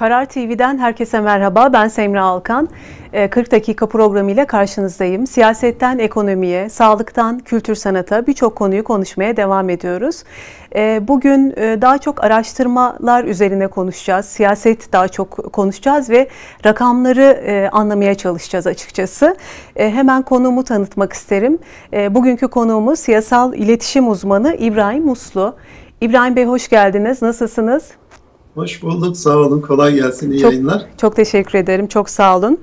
Karar TV'den herkese merhaba. Ben Semra Alkan. 40 ee, dakika programıyla karşınızdayım. Siyasetten ekonomiye, sağlıktan kültür sanata birçok konuyu konuşmaya devam ediyoruz. Ee, bugün e, daha çok araştırmalar üzerine konuşacağız. Siyaset daha çok konuşacağız ve rakamları e, anlamaya çalışacağız açıkçası. Ee, hemen konuğumu tanıtmak isterim. Bugünkü konuğumuz siyasal iletişim uzmanı İbrahim Muslu. İbrahim Bey hoş geldiniz. Nasılsınız? Hoş bulduk. Sağ olun. Kolay gelsin. İyi çok, yayınlar. Çok teşekkür ederim. Çok sağ olun.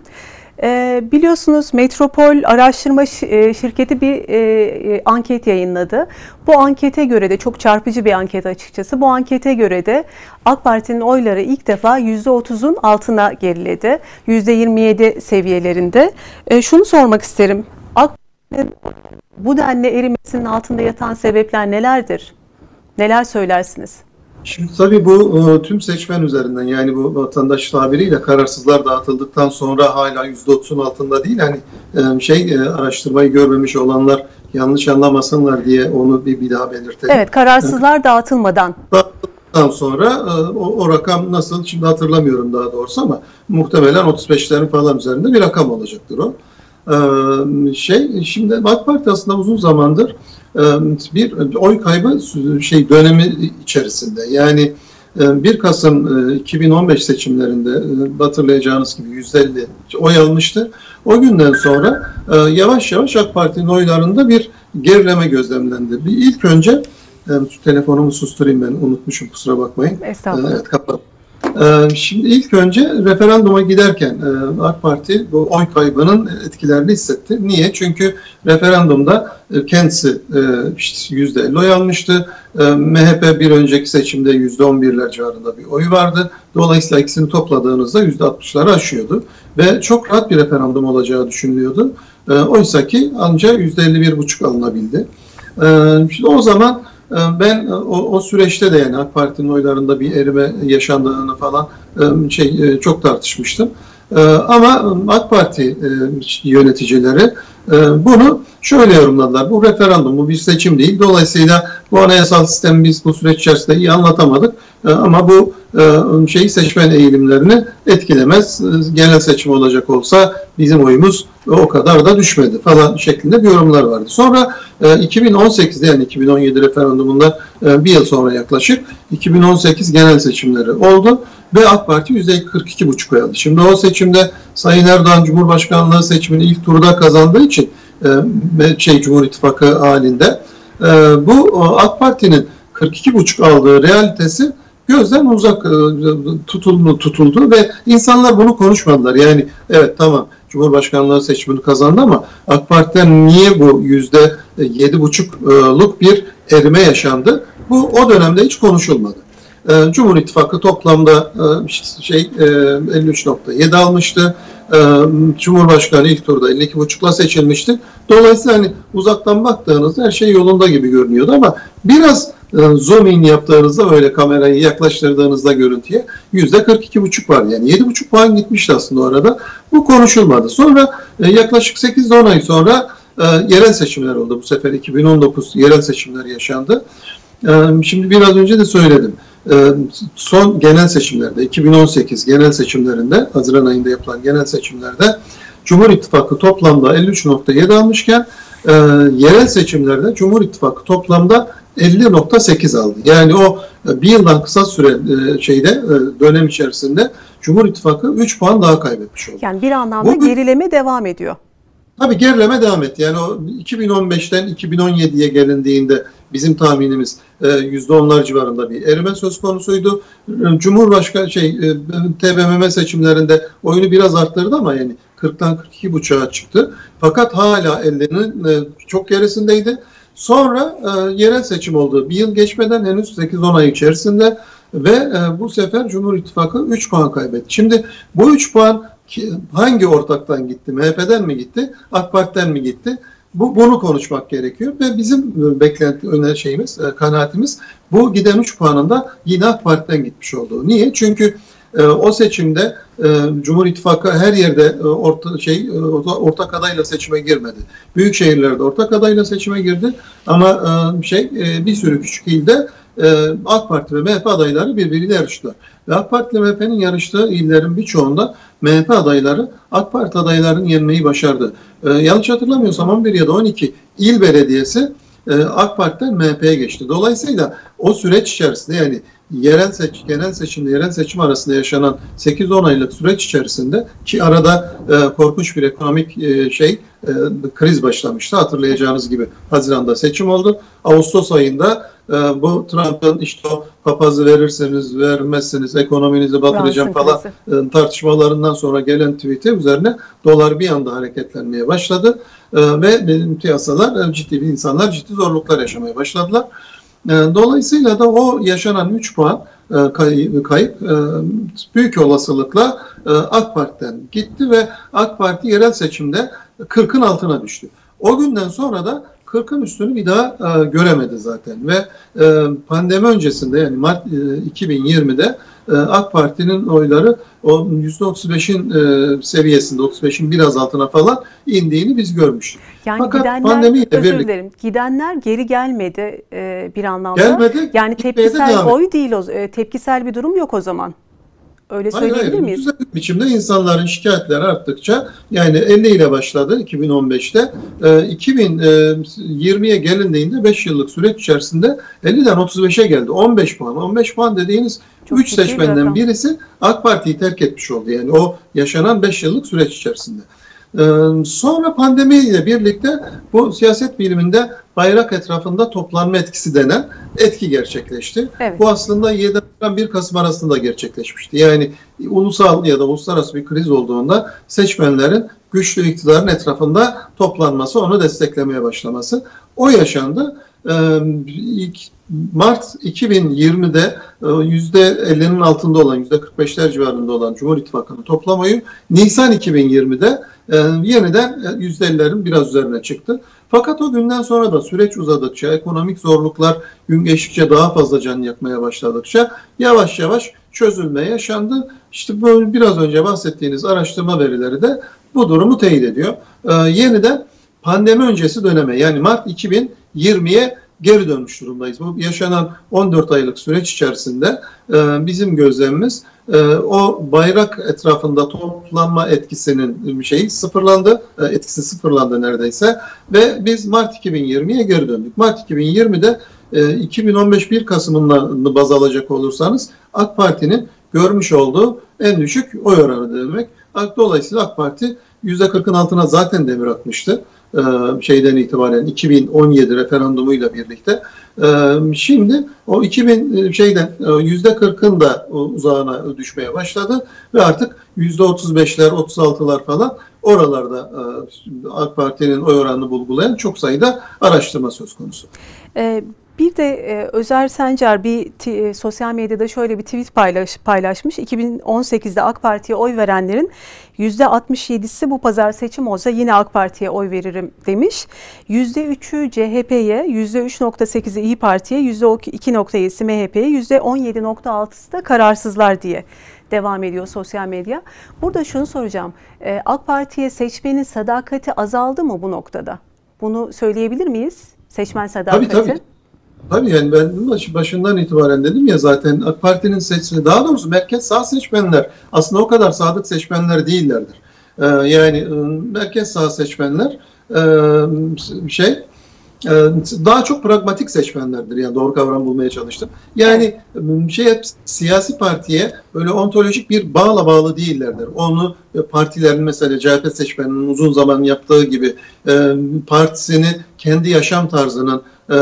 Ee, biliyorsunuz Metropol Araştırma e, Şirketi bir e, e, anket yayınladı. Bu ankete göre de çok çarpıcı bir anket açıkçası. Bu ankete göre de AK Parti'nin oyları ilk defa %30'un altına geriledi. %27 seviyelerinde. E, şunu sormak isterim. AK Parti'nin bu denli erimesinin altında yatan sebepler nelerdir? Neler söylersiniz? Şimdi tabii bu e, tüm seçmen üzerinden yani bu vatandaş tabiriyle kararsızlar dağıtıldıktan sonra hala %30'un altında değil. Hani e, şey e, araştırmayı görmemiş olanlar yanlış anlamasınlar diye onu bir, bir daha belirtelim. Evet kararsızlar dağıtılmadan. Dağıtıldıktan sonra o, o rakam nasıl şimdi hatırlamıyorum daha doğrusu ama muhtemelen 35'lerin falan üzerinde bir rakam olacaktır o. Şey şimdi AK Parti aslında uzun zamandır bir oy kaybı şey dönemi içerisinde. Yani 1 Kasım 2015 seçimlerinde hatırlayacağınız gibi 150 oy almıştı. O günden sonra yavaş yavaş AK Parti'nin oylarında bir gerileme gözlemlendi. İlk önce telefonumu susturayım ben unutmuşum kusura bakmayın. Estağfurullah. Evet kapat. Ee, şimdi ilk önce referanduma giderken e, AK Parti bu oy kaybının etkilerini hissetti. Niye? Çünkü referandumda e, kendisi e, işte %50 oy almıştı. MHP bir önceki seçimde %11'ler civarında bir oy vardı. Dolayısıyla ikisini topladığınızda %60'ları aşıyordu. Ve çok rahat bir referandum olacağı düşünülüyordu. Oysa ki ancak %51,5 alınabildi. Şimdi o zaman ben e, o, o süreçte de yani AK Parti'nin oylarında bir erime yaşandığını falan e, şey e, çok tartışmıştım. Ama AK Parti yöneticileri bunu şöyle yorumladılar. Bu referandum, bu bir seçim değil. Dolayısıyla bu anayasal sistemi biz bu süreç içerisinde iyi anlatamadık. Ama bu şeyi seçmen eğilimlerini etkilemez. Genel seçim olacak olsa bizim oyumuz o kadar da düşmedi falan şeklinde bir yorumlar vardı. Sonra 2018'de yani 2017 referandumunda bir yıl sonra yaklaşık 2018 genel seçimleri oldu ve AK Parti %42,5 oy aldı. Şimdi o seçimde Sayın Erdoğan Cumhurbaşkanlığı seçimini ilk turda kazandığı için şey Cumhur İttifakı halinde bu AK Parti'nin 42,5 aldığı realitesi gözden uzak tutuldu, tutuldu ve insanlar bunu konuşmadılar. Yani evet tamam Cumhurbaşkanlığı seçimini kazandı ama AK Parti'den niye bu yüzde yedi buçukluk bir erime yaşandı? Bu o dönemde hiç konuşulmadı. Ee, Cumhur İttifakı toplamda e, şey 53.7 e, almıştı. Ee, Cumhurbaşkanı ilk turda 52.5'la seçilmişti. Dolayısıyla hani uzaktan baktığınızda her şey yolunda gibi görünüyordu ama biraz e, zoom in yaptığınızda böyle kamerayı yaklaştırdığınızda görüntüye yüzde 42,5 var. Yani 7,5 puan gitmişti aslında orada. Bu konuşulmadı. Sonra e, yaklaşık 8-10 ay sonra e, yerel seçimler oldu. Bu sefer 2019 yerel seçimler yaşandı. Şimdi biraz önce de söyledim. Son genel seçimlerde, 2018 genel seçimlerinde, Haziran ayında yapılan genel seçimlerde Cumhur İttifakı toplamda 53.7 almışken yerel seçimlerde Cumhur İttifakı toplamda 50.8 aldı. Yani o e, bir yıldan kısa süre e, şeyde e, dönem içerisinde Cumhur İttifakı 3 puan daha kaybetmiş oldu. Yani bir anlamda Bu, gerileme devam ediyor. Tabii gerileme devam etti. Yani o 2015'ten 2017'ye gelindiğinde bizim tahminimiz %10'lar civarında bir erime söz konusuydu. Cumhurbaşkanı şey TBMM seçimlerinde oyunu biraz arttırdı ama yani 40'tan 42,5'a çıktı. Fakat hala ellerinin çok gerisindeydi. Sonra e, yerel seçim oldu. Bir yıl geçmeden henüz 8-10 ay içerisinde ve e, bu sefer Cumhur İttifakı 3 puan kaybetti. Şimdi bu 3 puan hangi ortaktan gitti? MHP'den mi gitti? AK Parti'den mi gitti? Bu, bunu konuşmak gerekiyor ve bizim e, beklenti öner şeyimiz, e, kanaatimiz bu giden 3 puanın da yine AK Parti'den gitmiş olduğu. Niye? Çünkü e, o seçimde Cumhur İttifakı her yerde orta şey ortak adayla seçime girmedi. Büyük şehirlerde ortak adayla seçime girdi ama şey bir sürü küçük ilde AK Parti ve MHP adayları birbiriyle yarıştılar. Ve AK Parti ile MHP'nin yarıştığı illerin birçoğunda MHP adayları AK Parti adaylarını yenmeyi başardı. E, yanlış hatırlamıyorsam 11 ya da 12 il belediyesi e, AK Parti'den MHP'ye geçti. Dolayısıyla o süreç içerisinde yani yerel seç, genel seçimle yerel seçim arasında yaşanan 8-10 aylık süreç içerisinde ki arada e, korkunç bir ekonomik e, şey e, kriz başlamıştı. Hatırlayacağınız gibi Haziran'da seçim oldu. Ağustos ayında e, bu Trump'ın işte o papazı verirseniz vermezseniz ekonominizi batıracağım falan e, tartışmalarından sonra gelen tweet'i üzerine dolar bir anda hareketlenmeye başladı e, ve piyasalar e, ciddi insanlar ciddi zorluklar yaşamaya başladılar. E, dolayısıyla da o yaşanan 3 puan e, kayıp e, büyük olasılıkla AK Parti'den gitti ve AK Parti yerel seçimde 40'ın altına düştü. O günden sonra da 40'ın üstünü bir daha göremedi zaten ve pandemi öncesinde yani Mart 2020'de AK Parti'nin oyları o %35'in seviyesinde 35'in biraz altına falan indiğini biz görmüştük. Yani Fakat gidenler, pandemiyle özür birlikte, dilerim, gidenler geri gelmedi e, bir anlamda. Gelmedi. Yani tepkisel oy değil o, e, tepkisel bir durum yok o zaman. Öyle hayır, söyleyebilir hayır. miyiz? Güzel biçimde insanların şikayetleri arttıkça yani 50 ile başladı 2015'te. E, 2020'ye gelindiğinde 5 yıllık süreç içerisinde 50'den 35'e geldi. 15 puan. 15 puan dediğiniz 3 seçmenden birisi AK Parti'yi terk etmiş oldu. Yani o yaşanan 5 yıllık süreç içerisinde. Ee, sonra pandemiyle birlikte bu siyaset biliminde bayrak etrafında toplanma etkisi denen etki gerçekleşti. Evet. Bu aslında 7 Haziran 1 Kasım arasında gerçekleşmişti. Yani ulusal ya da uluslararası bir kriz olduğunda seçmenlerin güçlü iktidarın etrafında toplanması, onu desteklemeye başlaması. O yaşandı. Ee, Mart 2020'de %50'nin altında olan, %45'ler civarında olan Cumhur İttifakı'nın toplam oyu Nisan 2020'de e, yeniden %50'lerin biraz üzerine çıktı. Fakat o günden sonra da süreç uzadıkça, ekonomik zorluklar gün geçtikçe daha fazla can yakmaya başladıkça yavaş yavaş çözülme yaşandı. İşte böyle biraz önce bahsettiğiniz araştırma verileri de bu durumu teyit ediyor. Yeniden pandemi öncesi döneme yani Mart 2020'ye geri dönmüş durumdayız. Bu yaşanan 14 aylık süreç içerisinde e, bizim gözlemimiz e, o bayrak etrafında toplanma etkisinin şeyi sıfırlandı, e, etkisi sıfırlandı neredeyse ve biz Mart 2020'ye geri döndük. Mart 2020'de e, 2015 1 Kasım'ını baz alacak olursanız AK Parti'nin görmüş olduğu en düşük oy oranı demek. Dolayısıyla AK Parti %40'ın altına zaten demir atmıştı. E, şeyden itibaren 2017 referandumuyla birlikte. E, şimdi o 2000 e, şeyden yüzde 40'ın da uzağına düşmeye başladı ve artık yüzde 35'ler 36'lar falan oralarda AK Parti'nin oy oranını bulgulayan çok sayıda araştırma söz konusu. Ee, bir de e, Özer Sencer bir e, sosyal medyada şöyle bir tweet paylaş, paylaşmış. 2018'de AK Parti'ye oy verenlerin %67'si bu pazar seçim olsa yine AK Parti'ye oy veririm demiş. %3'ü CHP'ye, %3.8'i İyi Parti'ye, %2.7'si MHP'ye, %17.6'sı da kararsızlar diye devam ediyor sosyal medya. Burada şunu soracağım. E, AK Parti'ye seçmenin sadakati azaldı mı bu noktada? Bunu söyleyebilir miyiz? Seçmen sadakati. Tabii tabii. Tabii yani ben başından itibaren dedim ya zaten AK Parti'nin seçmeni, daha doğrusu merkez sağ seçmenler aslında o kadar sadık seçmenler değillerdir. Ee, yani ıı, merkez sağ seçmenler e, şey daha çok pragmatik seçmenlerdir yani doğru kavram bulmaya çalıştım. Yani ıı, şey siyasi partiye böyle ontolojik bir bağla bağlı değillerdir. Onu e, partilerin mesela CHP seçmeninin uzun zaman yaptığı gibi e, partisini kendi yaşam tarzının e,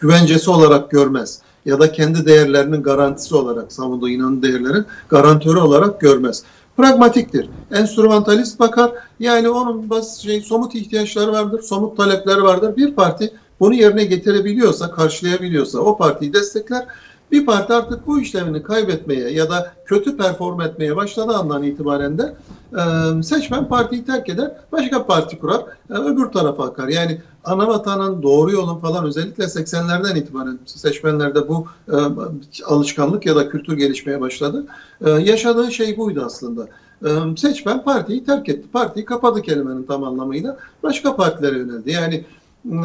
güvencesi olarak görmez ya da kendi değerlerinin garantisi olarak savunduğu inanın değerlerin garantörü olarak görmez. Pragmatiktir. Enstrümantalist bakar. Yani onun basit şey somut ihtiyaçları vardır, somut talepleri vardır. Bir parti bunu yerine getirebiliyorsa, karşılayabiliyorsa o partiyi destekler. Bir parti artık bu işlevini kaybetmeye ya da kötü perform etmeye başladığı andan itibaren de e, seçmen partiyi terk eder, başka parti kurar, e, öbür tarafa akar. Yani ana vatanın, doğru yolun falan özellikle 80'lerden itibaren seçmenlerde bu e, alışkanlık ya da kültür gelişmeye başladı. E, yaşadığı şey buydu aslında. E, seçmen partiyi terk etti. Partiyi kapadı kelimenin tam anlamıyla. Başka partilere yöneldi. Yani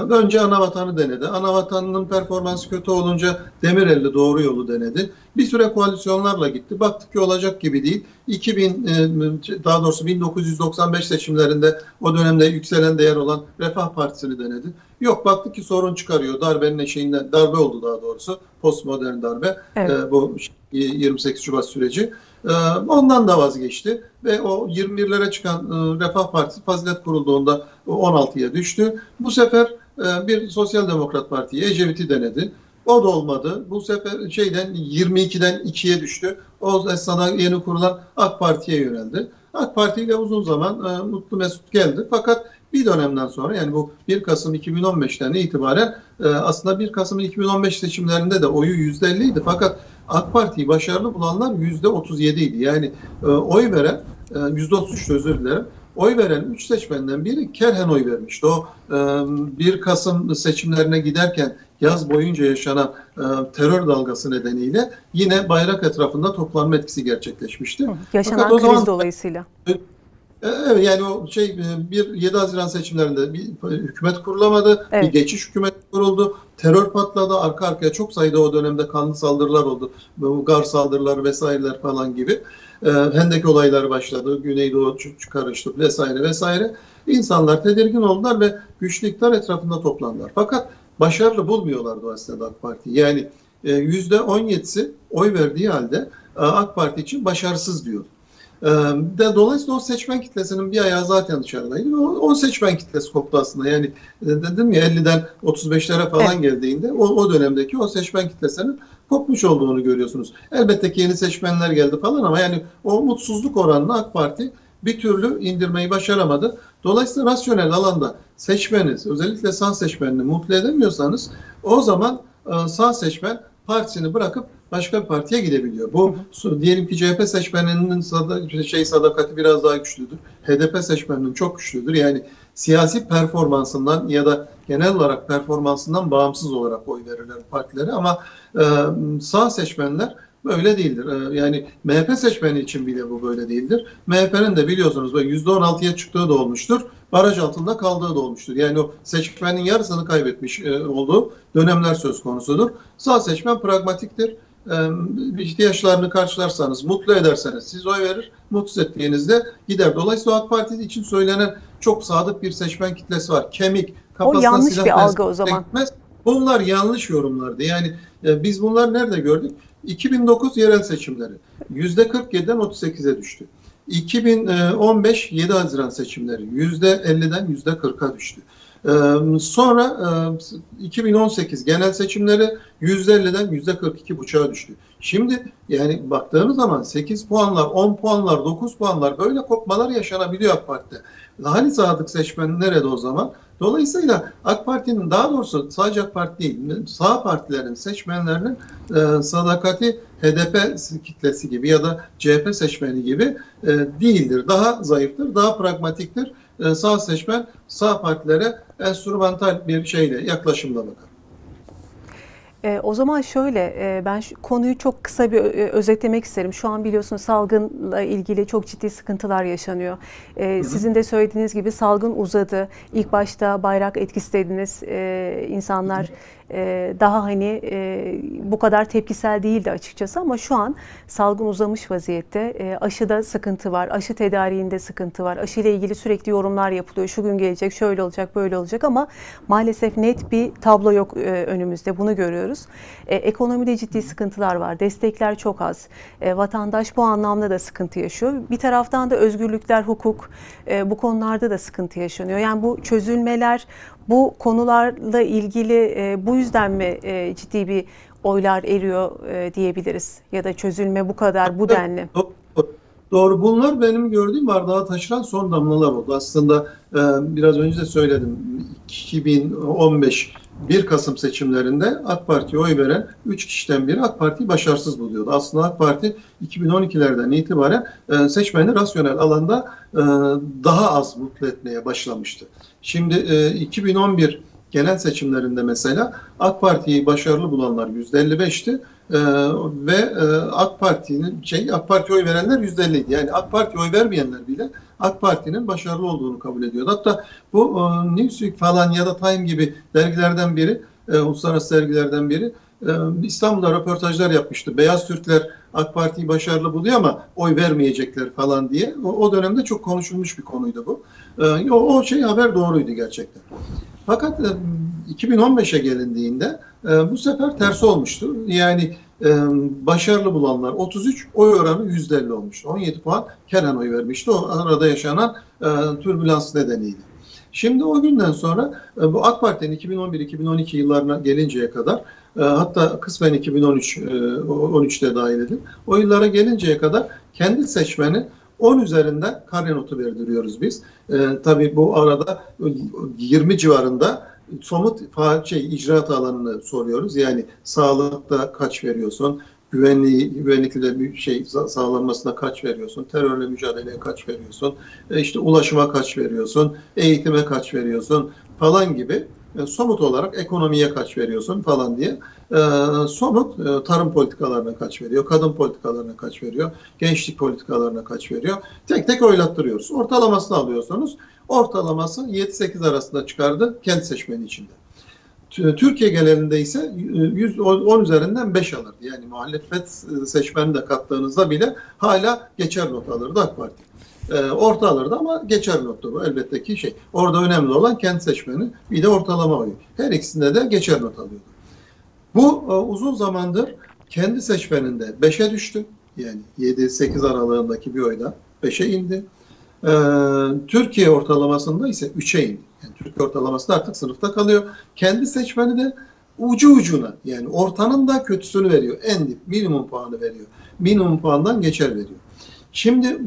Önce Anavatan'ı denedi. Anavatan'ın performansı kötü olunca Demirel'li doğru yolu denedi. Bir süre koalisyonlarla gitti. Baktık ki olacak gibi değil. 2000 e, daha doğrusu 1995 seçimlerinde o dönemde yükselen değer olan Refah Partisi'ni denedi. Yok baktık ki sorun çıkarıyor. Darbenin eşiğinden darbe oldu daha doğrusu. Postmodern darbe. Evet. E, bu 28 Şubat süreci. E, ondan da vazgeçti ve o 21'lere çıkan Refah Partisi Fazilet Kurulduğunda 16'ya düştü. Bu sefer bir Sosyal Demokrat Parti'yi Ecevit'i denedi. O da olmadı. Bu sefer şeyden 22'den 2'ye düştü. O esnada yeni kurulan AK Parti'ye yöneldi. AK Parti ile uzun zaman e, mutlu mesut geldi. Fakat bir dönemden sonra yani bu 1 Kasım 2015'ten itibaren e, aslında 1 Kasım 2015 seçimlerinde de oyu %50 idi. Fakat AK Parti'yi başarılı bulanlar %37 idi. Yani e, oy veren e, %33 özür dilerim oy veren 3 seçmenden biri Kerhen oy vermişti. O e, 1 Kasım seçimlerine giderken yaz boyunca yaşanan e, terör dalgası nedeniyle yine bayrak etrafında toplanma etkisi gerçekleşmişti. Yaşanan Fakat kriz zaman, dolayısıyla. E, evet yani o şey e, bir 7 Haziran seçimlerinde bir hükümet kurulamadı. Evet. Bir geçiş hükümet kuruldu. Terör patladı. Arka arkaya çok sayıda o dönemde kanlı saldırılar oldu. Bu gar saldırıları vesaireler falan gibi. E, Hendek olayları başladı. Güneydoğu karıştı vesaire vesaire. İnsanlar tedirgin oldular ve güçlü iktidar etrafında toplandılar. Fakat başarılı bulmuyorlardı aslında AK Parti. Yani yüzde 17'si oy verdiği halde e, AK Parti için başarısız diyor. E, de, dolayısıyla o seçmen kitlesinin bir ayağı zaten dışarıdaydı. O, o seçmen kitlesi koptu aslında. Yani e, dedim ya 50'den 35'lere falan geldiğinde o, o dönemdeki o seçmen kitlesinin kopmuş olduğunu görüyorsunuz. Elbette ki yeni seçmenler geldi falan ama yani o mutsuzluk oranını AK Parti bir türlü indirmeyi başaramadı. Dolayısıyla rasyonel alanda seçmeniz, özellikle sağ seçmenini mutlu edemiyorsanız o zaman e, sağ seçmen partisini bırakıp başka bir partiye gidebiliyor. Bu diyelim ki CHP seçmeninin sada, şey sadakati biraz daha güçlüdür. HDP seçmeninin çok güçlüdür. Yani siyasi performansından ya da genel olarak performansından bağımsız olarak oy verirler partilere ama e, sağ seçmenler Böyle değildir. Ee, yani MHP seçmeni için bile bu böyle değildir. MHP'nin de biliyorsunuz %16'ya çıktığı da olmuştur. Baraj altında kaldığı da olmuştur. Yani o seçmenin yarısını kaybetmiş e, olduğu dönemler söz konusudur. Sağ seçmen pragmatiktir. İhtiyaçlarını karşılarsanız, mutlu ederseniz siz oy verir, mutsuz ettiğinizde gider. Dolayısıyla AK Parti için söylenen çok sadık bir seçmen kitlesi var. Kemik, kafasına o yanlış bir algı o zaman. Gitmez. Bunlar yanlış yorumlardı. Yani e, biz bunlar nerede gördük? 2009 yerel seçimleri %47'den 38'e düştü. 2015 7 Haziran seçimleri %50'den %40'a düştü. Sonra 2018 e, genel seçimleri %50'den %42,5'a düştü. Şimdi yani baktığımız zaman 8 puanlar, 10 puanlar, 9 puanlar böyle kopmalar yaşanabiliyor AK Parti'de. Hani sadık seçmen nerede o zaman? Dolayısıyla AK Parti'nin daha doğrusu sadece AK Parti değil, sağ partilerin seçmenlerinin e, sadakati HDP kitlesi gibi ya da CHP seçmeni gibi e, değildir. Daha zayıftır, daha pragmatiktir. E, sağ seçmen sağ partilere enstrümantal bir şeyle, yaklaşımla bakar. E, o zaman şöyle, e, ben şu konuyu çok kısa bir e, özetlemek isterim. Şu an biliyorsunuz salgınla ilgili çok ciddi sıkıntılar yaşanıyor. E, Sizin de söylediğiniz gibi salgın uzadı. İlk başta bayrak etkisi dediniz. E, insanlar... Hı hı e, daha hani e, bu kadar tepkisel değildi açıkçası ama şu an salgın uzamış vaziyette. E, aşıda sıkıntı var, aşı tedariğinde sıkıntı var. Aşı ile ilgili sürekli yorumlar yapılıyor. Şu gün gelecek, şöyle olacak, böyle olacak ama maalesef net bir tablo yok önümüzde. Bunu görüyoruz. Ekonomide ciddi sıkıntılar var. Destekler çok az. Vatandaş bu anlamda da sıkıntı yaşıyor. Bir taraftan da özgürlükler, hukuk bu konularda da sıkıntı yaşanıyor. Yani bu çözülmeler bu konularla ilgili e, bu yüzden mi e, ciddi bir oylar eriyor e, diyebiliriz? Ya da çözülme bu kadar, bu denli. Doğru. Bunlar benim gördüğüm bardağa taşıran son damlalar oldu. Aslında e, biraz önce de söyledim. 2015 1 Kasım seçimlerinde AK Parti'ye oy veren 3 kişiden biri AK Parti'yi başarısız buluyordu. Aslında AK Parti 2012'lerden itibaren e, seçmeni rasyonel alanda e, daha az mutlu etmeye başlamıştı. Şimdi e, 2011 genel seçimlerinde mesela AK Parti'yi başarılı bulanlar %55'ti. Ee, ve e, AK Parti'nin şey AK Parti oy verenler %50'ydi. Yani AK Parti oy vermeyenler bile AK Parti'nin başarılı olduğunu kabul ediyordu. Hatta bu e, Newsweek falan ya da Time gibi dergilerden biri, e, uluslararası dergilerden biri e, İstanbul'da röportajlar yapmıştı. Beyaz Türkler AK Parti'yi başarılı buluyor ama oy vermeyecekler falan diye. O, o dönemde çok konuşulmuş bir konuydu bu. E, o, o şey haber doğruydu gerçekten. Fakat e, 2015'e gelindiğinde e, bu sefer tersi olmuştu. Yani e, başarılı bulanlar 33, oy oranı %50 olmuştu. 17 puan Kenan oy vermişti. O arada yaşanan e, türbülans nedeniyle. Şimdi o günden sonra bu AK Parti'nin 2011-2012 yıllarına gelinceye kadar hatta kısmen 2013 e, 13'te dahil edin. O yıllara gelinceye kadar kendi seçmeni 10 üzerinden kare notu verdiriyoruz biz. E, tabii bu arada 20 civarında somut şey icraat alanını soruyoruz. Yani sağlıkta kaç veriyorsun? Güvenliği, güvenlikle bir şey sağlanmasına kaç veriyorsun? Terörle mücadeleye kaç veriyorsun? E işte ulaşıma kaç veriyorsun? Eğitime kaç veriyorsun? Falan gibi e, somut olarak ekonomiye kaç veriyorsun falan diye e, somut e, tarım politikalarına kaç veriyor, kadın politikalarına kaç veriyor, gençlik politikalarına kaç veriyor. Tek tek oylattırıyoruz. Ortalamasını alıyorsunuz. Ortalaması 7-8 arasında çıkardı kendi seçmeni içinde. Türkiye genelinde ise 110 üzerinden 5 alırdı. Yani muhalefet seçmeni de kattığınızda bile hala geçer not alırdı AK Parti. Orta alırdı ama geçer nottu bu elbette ki şey. Orada önemli olan kendi seçmeni bir de ortalama oyu. Her ikisinde de geçer not alıyordu. Bu uzun zamandır kendi seçmeninde 5'e düştü. Yani 7-8 aralığındaki bir oyda 5'e indi. Ee, Türkiye ortalamasında ise 3'e indi. Yani Türkiye ortalaması da artık sınıfta kalıyor. Kendi seçmeni de ucu ucuna yani ortanın da kötüsünü veriyor. En dip minimum puanı veriyor. Minimum puandan geçer veriyor. Şimdi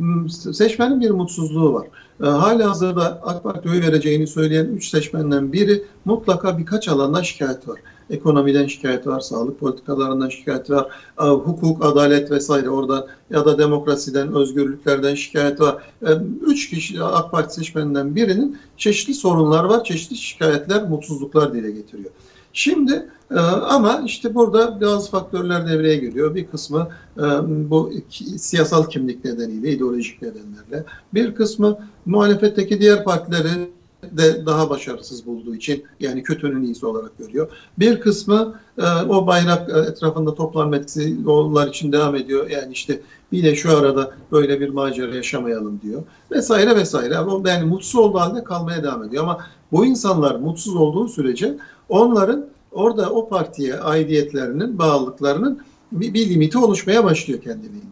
seçmenin bir mutsuzluğu var. E, hala hazırda AK Parti oy vereceğini söyleyen 3 seçmenden biri mutlaka birkaç alanda şikayet var. Ekonomiden şikayet var, sağlık politikalarından şikayet var, e, hukuk, adalet vesaire orada ya da demokrasiden, özgürlüklerden şikayet var. E, üç kişi AK Parti seçmeninden birinin çeşitli sorunlar var, çeşitli şikayetler, mutsuzluklar dile getiriyor. Şimdi e, ama işte burada bazı faktörler devreye giriyor. Bir kısmı e, bu siyasal kimlik nedeniyle, ideolojik nedenlerle. Bir kısmı muhalefetteki diğer partileri de daha başarısız bulduğu için yani kötünün iyisi olarak görüyor. Bir kısmı e, o bayrak etrafında toplanma etkisi onlar için devam ediyor. Yani işte bir de şu arada böyle bir macera yaşamayalım diyor. Vesaire vesaire. Yani mutsuz olduğu halde kalmaya devam ediyor. Ama bu insanlar mutsuz olduğu sürece onların orada o partiye aidiyetlerinin, bağlılıklarının bir, bir limiti oluşmaya başlıyor kendiliğinden.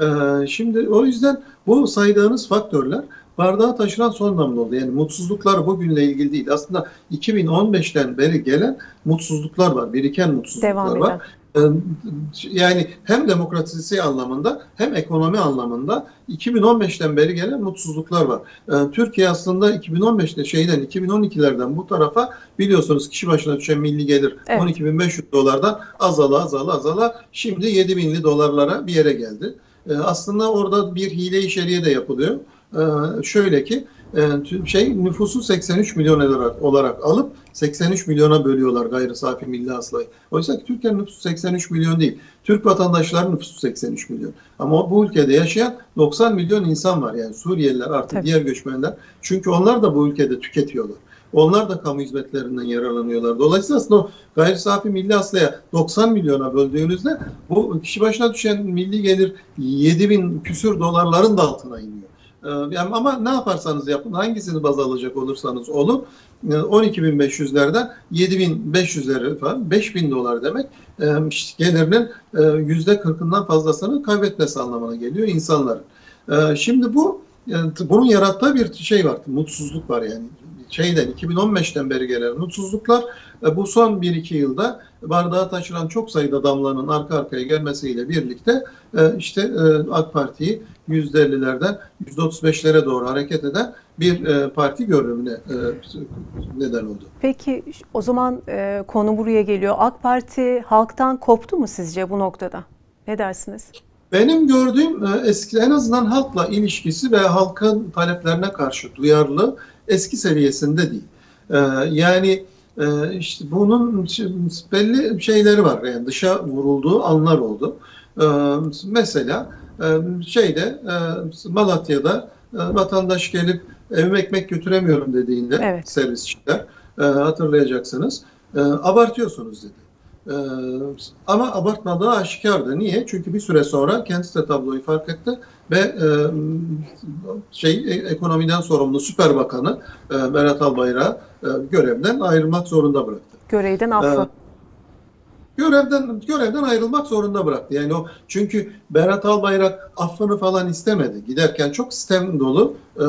Ee, şimdi o yüzden bu saydığınız faktörler bardağı taşıran son damla oldu. Yani mutsuzluklar bugünle ilgili değil. Aslında 2015'ten beri gelen mutsuzluklar var. Biriken mutsuzluklar Devam var. Yani hem demokrasisi anlamında hem ekonomi anlamında 2015'ten beri gelen mutsuzluklar var. Türkiye aslında 2015'te şeyden 2012'lerden bu tarafa biliyorsunuz kişi başına düşen milli gelir evet. 12.500 dolardan azala azala azala şimdi 7.000'li dolarlara bir yere geldi. Aslında orada bir hile içeriği de yapılıyor. Şöyle ki şey nüfusu 83 milyon olarak, olarak alıp 83 milyona bölüyorlar gayri safi milli hasılayı. Oysa ki Türkiye'nin nüfusu 83 milyon değil. Türk vatandaşlarının nüfusu 83 milyon. Ama bu ülkede yaşayan 90 milyon insan var. Yani Suriyeliler artık Tabii. diğer göçmenler. Çünkü onlar da bu ülkede tüketiyorlar. Onlar da kamu hizmetlerinden yararlanıyorlar. Dolayısıyla aslında o gayri safi milli hasılaya 90 milyona böldüğünüzde bu kişi başına düşen milli gelir 7 bin küsür dolarların da altına iniyor. Ee, ama ne yaparsanız yapın, hangisini baz alacak olursanız olun, 12.500'lerden e, 7.500'lere falan 5.000 dolar demek e, gelirinin %40'ından e, fazlasını kaybetmesi anlamına geliyor insanların. Şimdi bu bunun yarattığı bir şey var, mutsuzluk var yani şeyden 2015'ten beri gelen mutsuzluklar bu son 1-2 yılda bardağı taşıran çok sayıda damlanın arka arkaya gelmesiyle birlikte e, işte e, AK Parti'yi %50'lerden %35'lere doğru hareket eden bir e, parti görünümüne neden oldu. Peki o zaman konu buraya geliyor. AK Parti halktan koptu mu sizce bu noktada? Ne dersiniz? Benim gördüğüm eski en azından halkla ilişkisi ve halkın taleplerine karşı duyarlı eski seviyesinde değil. Yani e, işte bunun belli şeyleri var. Yani dışa vurulduğu anlar oldu. E, mesela e, şeyde e, Malatya'da e, vatandaş gelip evime ekmek götüremiyorum dediğinde Evet. servisçiler e, hatırlayacaksınız. E, abartıyorsunuz dedi. E, ama abartmadığı aşikardı. Niye? Çünkü bir süre sonra kendisi de tabloyu fark etti ve e, şey e, ekonomiden sorumlu Süper Bakanı e, Berat Albayrak'ı e, görevden ayrılmak zorunda bıraktı. Görevden affı. Evet. Görevden görevden ayrılmak zorunda bıraktı. Yani o çünkü Berat Albayrak affını falan istemedi. Giderken çok sistem dolu e,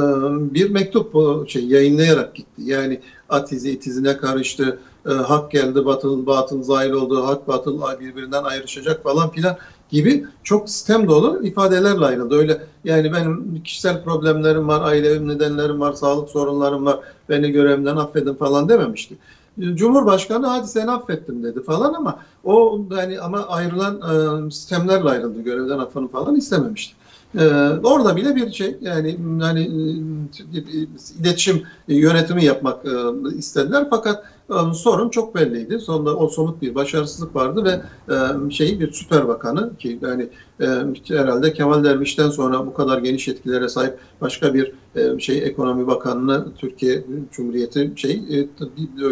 bir mektup şey yayınlayarak gitti. Yani atizi itizine karıştı. E, hak geldi, batıl batıl zahir oldu. Hak batıl birbirinden ayrışacak falan filan gibi çok sistem dolu ifadelerle ayrıldı. Öyle yani benim kişisel problemlerim var, ailevi nedenlerim var, sağlık sorunlarım var. Beni görevimden affedin falan dememişti. Cumhurbaşkanı hadi seni affettim dedi falan ama o yani ama ayrılan e, sistemlerle ayrıldı görevden affını falan istememişti. E, orada bile bir şey yani hani e, iletişim yönetimi yapmak e, istediler fakat e, sorun çok belliydi. Sonunda o somut bir başarısızlık vardı ve e, şeyi bir süper bakanı ki yani e, herhalde Kemal Derviş'ten sonra bu kadar geniş yetkilere sahip başka bir e, şey ekonomi bakanını Türkiye Cumhuriyeti şey e,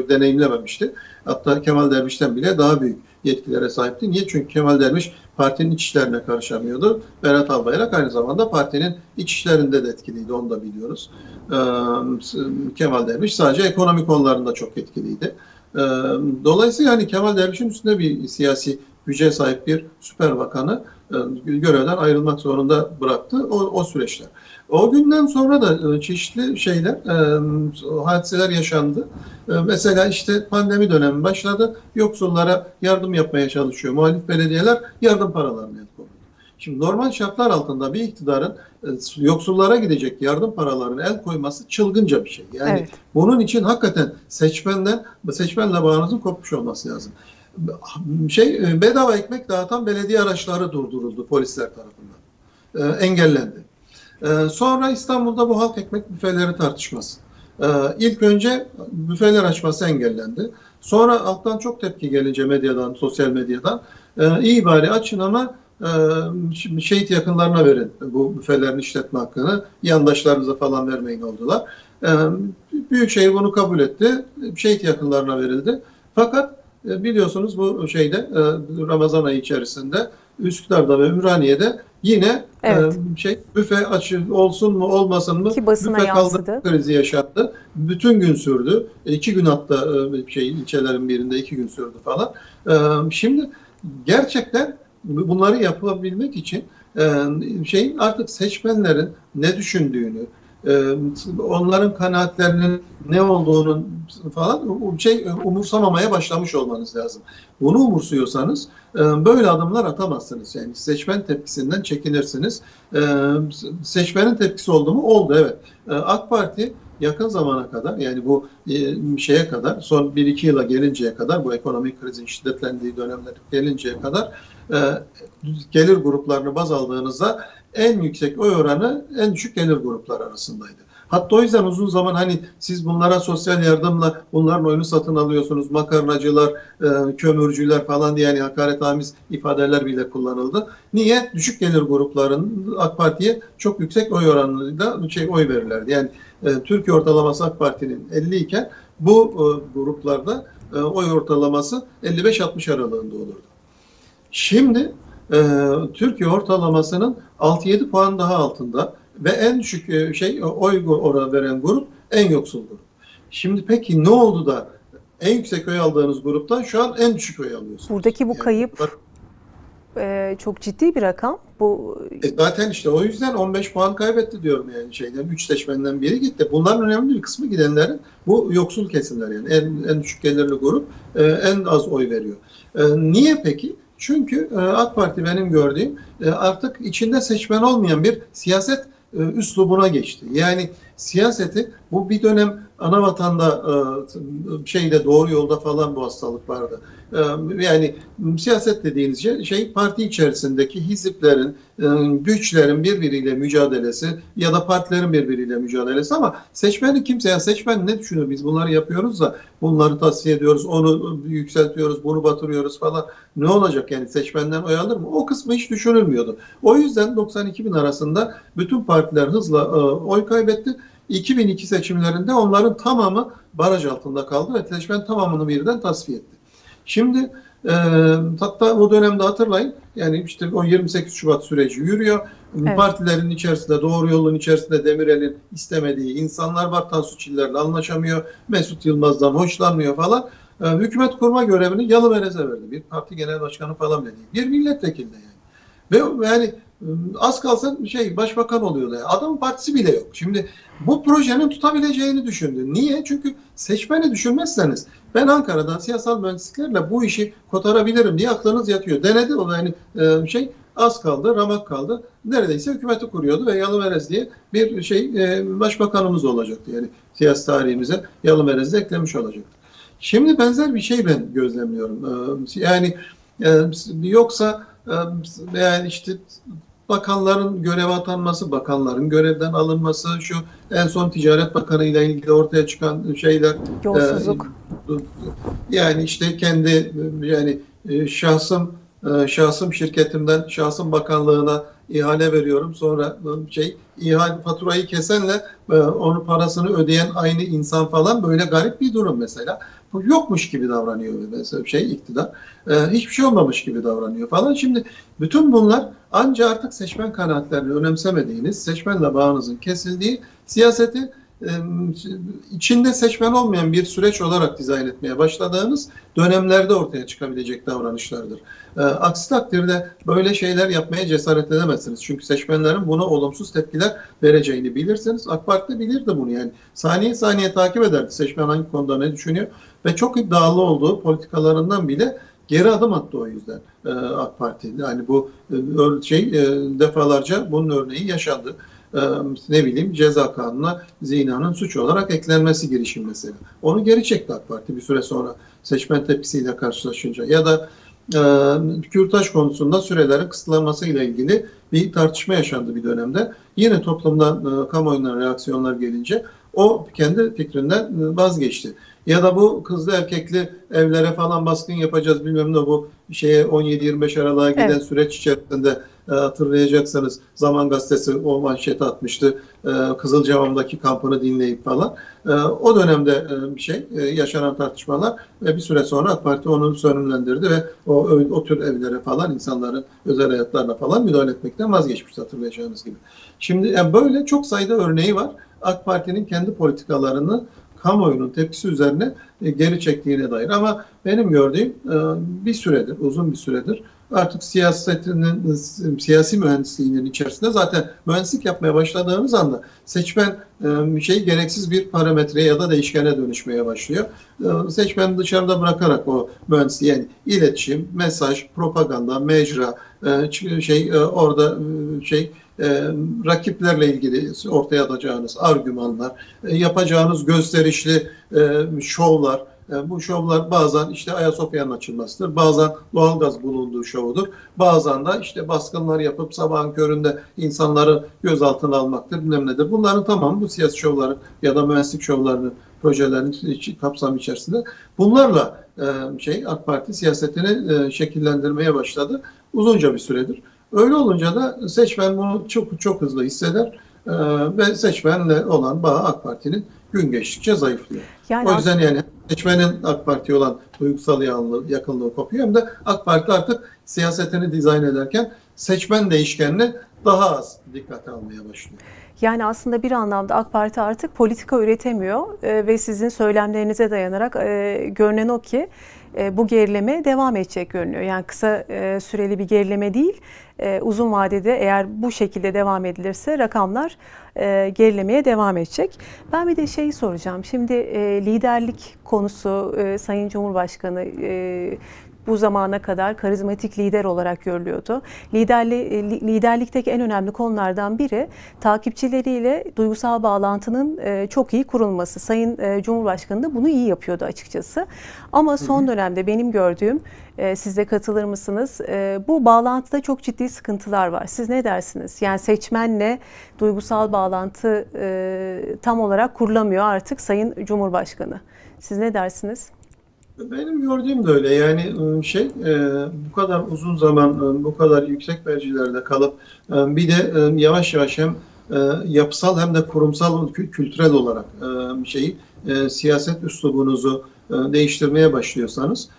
deneyimlememişti. Hatta Kemal Derviş'ten bile daha büyük yetkilere sahipti. Niye? Çünkü Kemal Derviş partinin iç işlerine karışamıyordu. Berat Albayrak aynı zamanda partinin iç işlerinde de etkiliydi. Onu da biliyoruz. Ee, Kemal Derviş sadece ekonomik konularında çok etkiliydi. Ee, dolayısıyla hani Kemal Derviş'in üstünde bir siyasi güce sahip bir süper bakanı e, görevden ayrılmak zorunda bıraktı o, o süreçler. O günden sonra da e, çeşitli şeyler, e, hadiseler yaşandı. E, mesela işte pandemi dönemi başladı. Yoksullara yardım yapmaya çalışıyor. Muhalif belediyeler yardım paralarını el koydu. Şimdi normal şartlar altında bir iktidarın e, yoksullara gidecek yardım paralarını el koyması çılgınca bir şey. Yani Evet. bunun için hakikaten seçmenden, seçmenle bağınızın kopmuş olması lazım. Şey e, bedava ekmek dağıtan belediye araçları durduruldu polisler tarafından. E, engellendi. E, sonra İstanbul'da bu halk ekmek büfeleri tartışması. E, ilk önce büfeler açması engellendi. Sonra alttan çok tepki gelince medyadan, sosyal medyadan e, iyi bari açın ama e, şehit yakınlarına verin bu büfelerin işletme hakkını. Yandaşlarınıza falan vermeyin oldular. E, Büyükşehir bunu kabul etti. Şehit yakınlarına verildi. Fakat biliyorsunuz bu şeyde e, Ramazan ayı içerisinde Üsküdar'da ve Ümraniye'de yine Evet. e, şey büfe açı olsun mu olmasın mı Ki basına büfe kaldırma krizi yaşandı. Bütün gün sürdü. E, iki gün hatta e, şey ilçelerin birinde iki gün sürdü falan. E, Şimdi gerçekten bunları yapabilmek için e, şeyin artık seçmenlerin ne düşündüğünü, e, onların kanaatlerinin ne olduğunu falan şey umursamamaya başlamış olmanız lazım. Bunu umursuyorsanız e, böyle adımlar atamazsınız. Yani seçmen tepkisinden çekinirsiniz. E, seçmenin tepkisi oldu mu? Oldu evet. E, AK Parti yakın zamana kadar yani bu e, şeye kadar son 1-2 yıla gelinceye kadar bu ekonomik krizin şiddetlendiği dönemler gelinceye kadar e, gelir gruplarını baz aldığınızda en yüksek oy oranı en düşük gelir grupları arasındaydı. Hatta o yüzden uzun zaman hani siz bunlara sosyal yardımla bunların oyunu satın alıyorsunuz. Makarnacılar, e, kömürcüler falan diye yani hakaretamiz ifadeler bile kullanıldı. Niye? Düşük gelir grupların AK Parti'ye çok yüksek oy oranıyla şey oy verirlerdi. Yani e, Türkiye ortalaması AK Parti'nin 50 iken bu e, gruplarda e, oy ortalaması 55-60 aralığında olurdu. Şimdi e, Türkiye ortalamasının 6-7 puan daha altında ve en düşük e, şey oy oranı veren grup en yoksul grup. Şimdi peki ne oldu da en yüksek oy aldığınız gruptan şu an en düşük oy alıyorsunuz? Buradaki bu Yani kayıp e, çok ciddi bir rakam. Bu E zaten işte o yüzden 15 puan kaybetti diyorum yani şeyden 3 seçmenden biri gitti. Bunların önemli bir kısmı gidenlerin bu yoksul kesimler yani en, en düşük gelirli grup e, en az oy veriyor. E, niye peki? Çünkü e, AK Parti benim gördüğüm e, artık içinde seçmen olmayan bir siyaset e, üslubuna geçti. Yani siyaseti bu bir dönem ana vatanda e, şeyde doğru yolda falan bu hastalık vardı. E, yani siyaset dediğiniz şey, şey parti içerisindeki hiziplerin, e, güçlerin birbiriyle mücadelesi ya da partilerin birbiriyle mücadelesi ama seçmeni kimse yani seçmen ne düşünüyor? Biz bunları yapıyoruz da bunları tavsiye ediyoruz, onu yükseltiyoruz, bunu batırıyoruz falan. Ne olacak yani seçmenden oy alır mı? O kısmı hiç düşünülmüyordu. O yüzden 92 bin arasında bütün partiler hızla oy kaybetti. 2002 seçimlerinde onların tamamı baraj altında kaldı ve seçmen tamamını birden tasfiye etti. Şimdi e, hatta o dönemde hatırlayın yani işte o 28 Şubat süreci yürüyor. Evet. Partilerin içerisinde doğru yolun içerisinde Demirel'in istemediği insanlar var. Tansu Çiller'le anlaşamıyor. Mesut Yılmaz'dan hoşlanmıyor falan. E, hükümet kurma görevini Yalımerez'e verdi. Bir parti genel başkanı falan dedi. Bir milletvekili yani. Ve yani az kalsa şey başbakan oluyordu. Adamın partisi bile yok. Şimdi bu projenin tutabileceğini düşündü. Niye? Çünkü seçmeni düşünmezseniz ben Ankara'dan siyasal mühendisliklerle bu işi kotarabilirim diye aklınız yatıyor. Denedi o yani e, şey az kaldı, ramak kaldı. Neredeyse hükümeti kuruyordu ve Yalımerez diye bir şey e, başbakanımız olacaktı. Yani siyasi tarihimize Yalımerez'i eklemiş olacaktı. Şimdi benzer bir şey ben gözlemliyorum. Yani yoksa yani işte bakanların göreve atanması, bakanların görevden alınması, şu en son Ticaret Bakanı ile ilgili ortaya çıkan şeyler. Yolsuzluk. E, yani işte kendi yani e, şahsım e, şahsım şirketimden şahsım bakanlığına ihale veriyorum. Sonra şey ihale faturayı kesenle onun parasını ödeyen aynı insan falan böyle garip bir durum mesela. Yokmuş gibi davranıyor mesela şey iktidar. E, hiçbir şey olmamış gibi davranıyor falan. Şimdi bütün bunlar ancak artık seçmen kanaatlerini önemsemediğiniz, seçmenle bağınızın kesildiği siyaseti içinde seçmen olmayan bir süreç olarak dizayn etmeye başladığınız dönemlerde ortaya çıkabilecek davranışlardır. Aksi takdirde böyle şeyler yapmaya cesaret edemezsiniz. Çünkü seçmenlerin buna olumsuz tepkiler vereceğini bilirsiniz. AK Parti bilirdi bunu yani. Saniye saniye takip ederdi seçmen hangi konuda ne düşünüyor ve çok iddialı olduğu politikalarından bile geri adım attı o yüzden AK Parti. Yani bu şey defalarca bunun örneği yaşandı. Ee, ne bileyim ceza kanununa zinanın suç olarak eklenmesi girişim mesela. Onu geri çekti AK Parti bir süre sonra seçmen tepkisiyle karşılaşınca ya da e, kürtaj konusunda sürelerin kısıtlanması ile ilgili bir tartışma yaşandı bir dönemde. Yine toplumdan e, kamuoyundan reaksiyonlar gelince o kendi fikrinden e, vazgeçti. Ya da bu kızlı erkekli evlere falan baskın yapacağız bilmem ne bu şeye 17-25 Aralık'a giden evet. süreç içerisinde e, hatırlayacaksanız Zaman Gazetesi o manşeti atmıştı. E, Kızılcamam'daki kampını dinleyip falan. E, o dönemde e, bir şey e, yaşanan tartışmalar ve bir süre sonra AK Parti onu sönümlendirdi ve o, o tür evlere falan insanların özel hayatlarına falan müdahale etmekten vazgeçmişti hatırlayacağınız gibi. Şimdi yani böyle çok sayıda örneği var. AK Parti'nin kendi politikalarını kamuoyunun tepkisi üzerine e, geri çektiğine dair. Ama benim gördüğüm e, bir süredir, uzun bir süredir artık siyasetinin, siyasi mühendisliğinin içerisinde zaten mühendislik yapmaya başladığımız anda seçmen e, şey gereksiz bir parametre ya da değişkene dönüşmeye başlıyor. Seçmeni dışarıda bırakarak o mühendisliği yani iletişim, mesaj, propaganda, mecra, şey orada şey e, rakiplerle ilgili ortaya atacağınız argümanlar, e, yapacağınız gösterişli e, şovlar, e, bu şovlar bazen işte Ayasofya'nın açılmasıdır, bazen doğalgaz bulunduğu şovudur, bazen de işte baskınlar yapıp sabahın köründe insanları gözaltına almaktır, bilmem nedir. Bunların tamamı bu siyasi şovların ya da mühendislik şovlarının projelerin kapsamı içerisinde. Bunlarla e, şey AK Parti siyasetini e, şekillendirmeye başladı. Uzunca bir süredir. Öyle olunca da seçmen bunu çok çok hızlı hisseder e, ve seçmenle olan bağ AK Parti'nin gün geçtikçe zayıflıyor. Yani o yüzden yani seçmenin AK Parti'ye olan duygusal yakınlığı, kopuyor hem de AK Parti artık siyasetini dizayn ederken seçmen değişkenini daha az dikkate almaya başlıyor. Yani aslında bir anlamda AK Parti artık politika üretemiyor e, ve sizin söylemlerinize dayanarak e, görünen o ki e, bu gerileme devam edecek görünüyor. Yani kısa e, süreli bir gerileme değil, e, uzun vadede eğer bu şekilde devam edilirse rakamlar gerilemeye devam edecek. Ben bir de şeyi soracağım. Şimdi liderlik konusu Sayın Cumhurbaşkanı bu zamana kadar karizmatik lider olarak görülüyordu. Liderli, liderlikteki en önemli konulardan biri takipçileriyle duygusal bağlantının e, çok iyi kurulması. Sayın e, Cumhurbaşkanı da bunu iyi yapıyordu açıkçası. Ama son dönemde benim gördüğüm, e, siz de katılır mısınız? Bu bağlantıda çok ciddi sıkıntılar var. Siz ne dersiniz? Yani seçmenle duygusal bağlantı tam olarak kurulamıyor artık Sayın Cumhurbaşkanı. Siz ne dersiniz? Benim gördüğüm de öyle. Yani şey bu kadar uzun zaman bu kadar yüksek mercilerde kalıp bir de yavaş yavaş hem yapısal hem de kurumsal kültürel olarak şeyi siyaset üslubunuzu değiştirmeye başlıyorsanız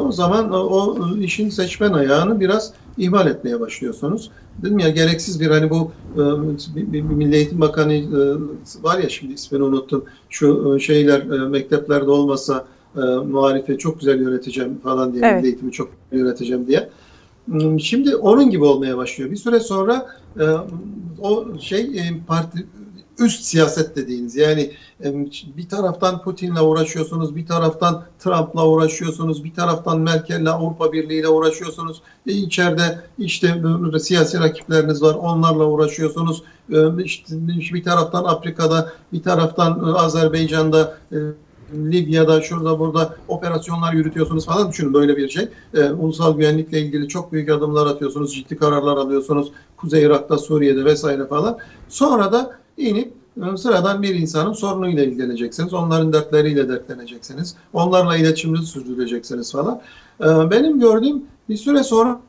o zaman o işin seçmen ayağını biraz ihmal etmeye başlıyorsunuz. Dedim ya gereksiz bir hani bu bir Milli Eğitim Bakanı var ya şimdi ismini unuttum. Şu şeyler mekteplerde olmasa e, muharife çok güzel yöneteceğim falan diye, evet. eğitimi çok yöneteceğim diye. Hmm, şimdi onun gibi olmaya başlıyor. Bir süre sonra e, o şey e, parti üst siyaset dediğiniz yani e, bir taraftan Putin'le uğraşıyorsunuz, bir taraftan Trump'la uğraşıyorsunuz, bir taraftan Merkel'le Avrupa Birliği'yle uğraşıyorsunuz. E, içeride işte siyasi rakipleriniz var, onlarla uğraşıyorsunuz. E, işte bir taraftan Afrika'da, bir taraftan Azerbaycan'da e, Libya'da şurada burada operasyonlar yürütüyorsunuz falan düşünün böyle bir şey. E, ulusal güvenlikle ilgili çok büyük adımlar atıyorsunuz, ciddi kararlar alıyorsunuz. Kuzey Irak'ta, Suriye'de vesaire falan. Sonra da inip e, sıradan bir insanın sorunuyla ilgileneceksiniz. Onların dertleriyle dertleneceksiniz. Onlarla iletişiminizi sürdüreceksiniz falan. E, benim gördüğüm bir süre sonra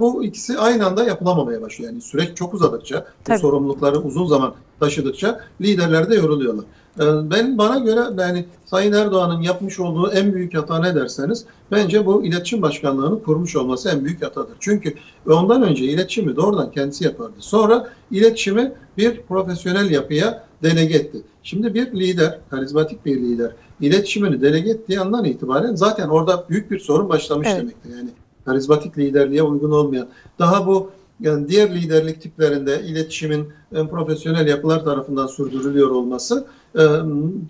bu ikisi aynı anda yapılamamaya başlıyor. Yani süreç çok uzadıkça, bu sorumlulukları uzun zaman taşıdıkça liderler de yoruluyorlar. Ee, ben bana göre yani Sayın Erdoğan'ın yapmış olduğu en büyük hata ne derseniz bence bu iletişim başkanlığını kurmuş olması en büyük hatadır. Çünkü ondan önce iletişimi doğrudan kendisi yapardı. Sonra iletişimi bir profesyonel yapıya delege etti. Şimdi bir lider, karizmatik bir lider iletişimini delege ettiği andan itibaren zaten orada büyük bir sorun başlamış evet. demektir. Yani karizmatik liderliğe uygun olmayan, daha bu yani diğer liderlik tiplerinde iletişimin profesyonel yapılar tarafından sürdürülüyor olması e,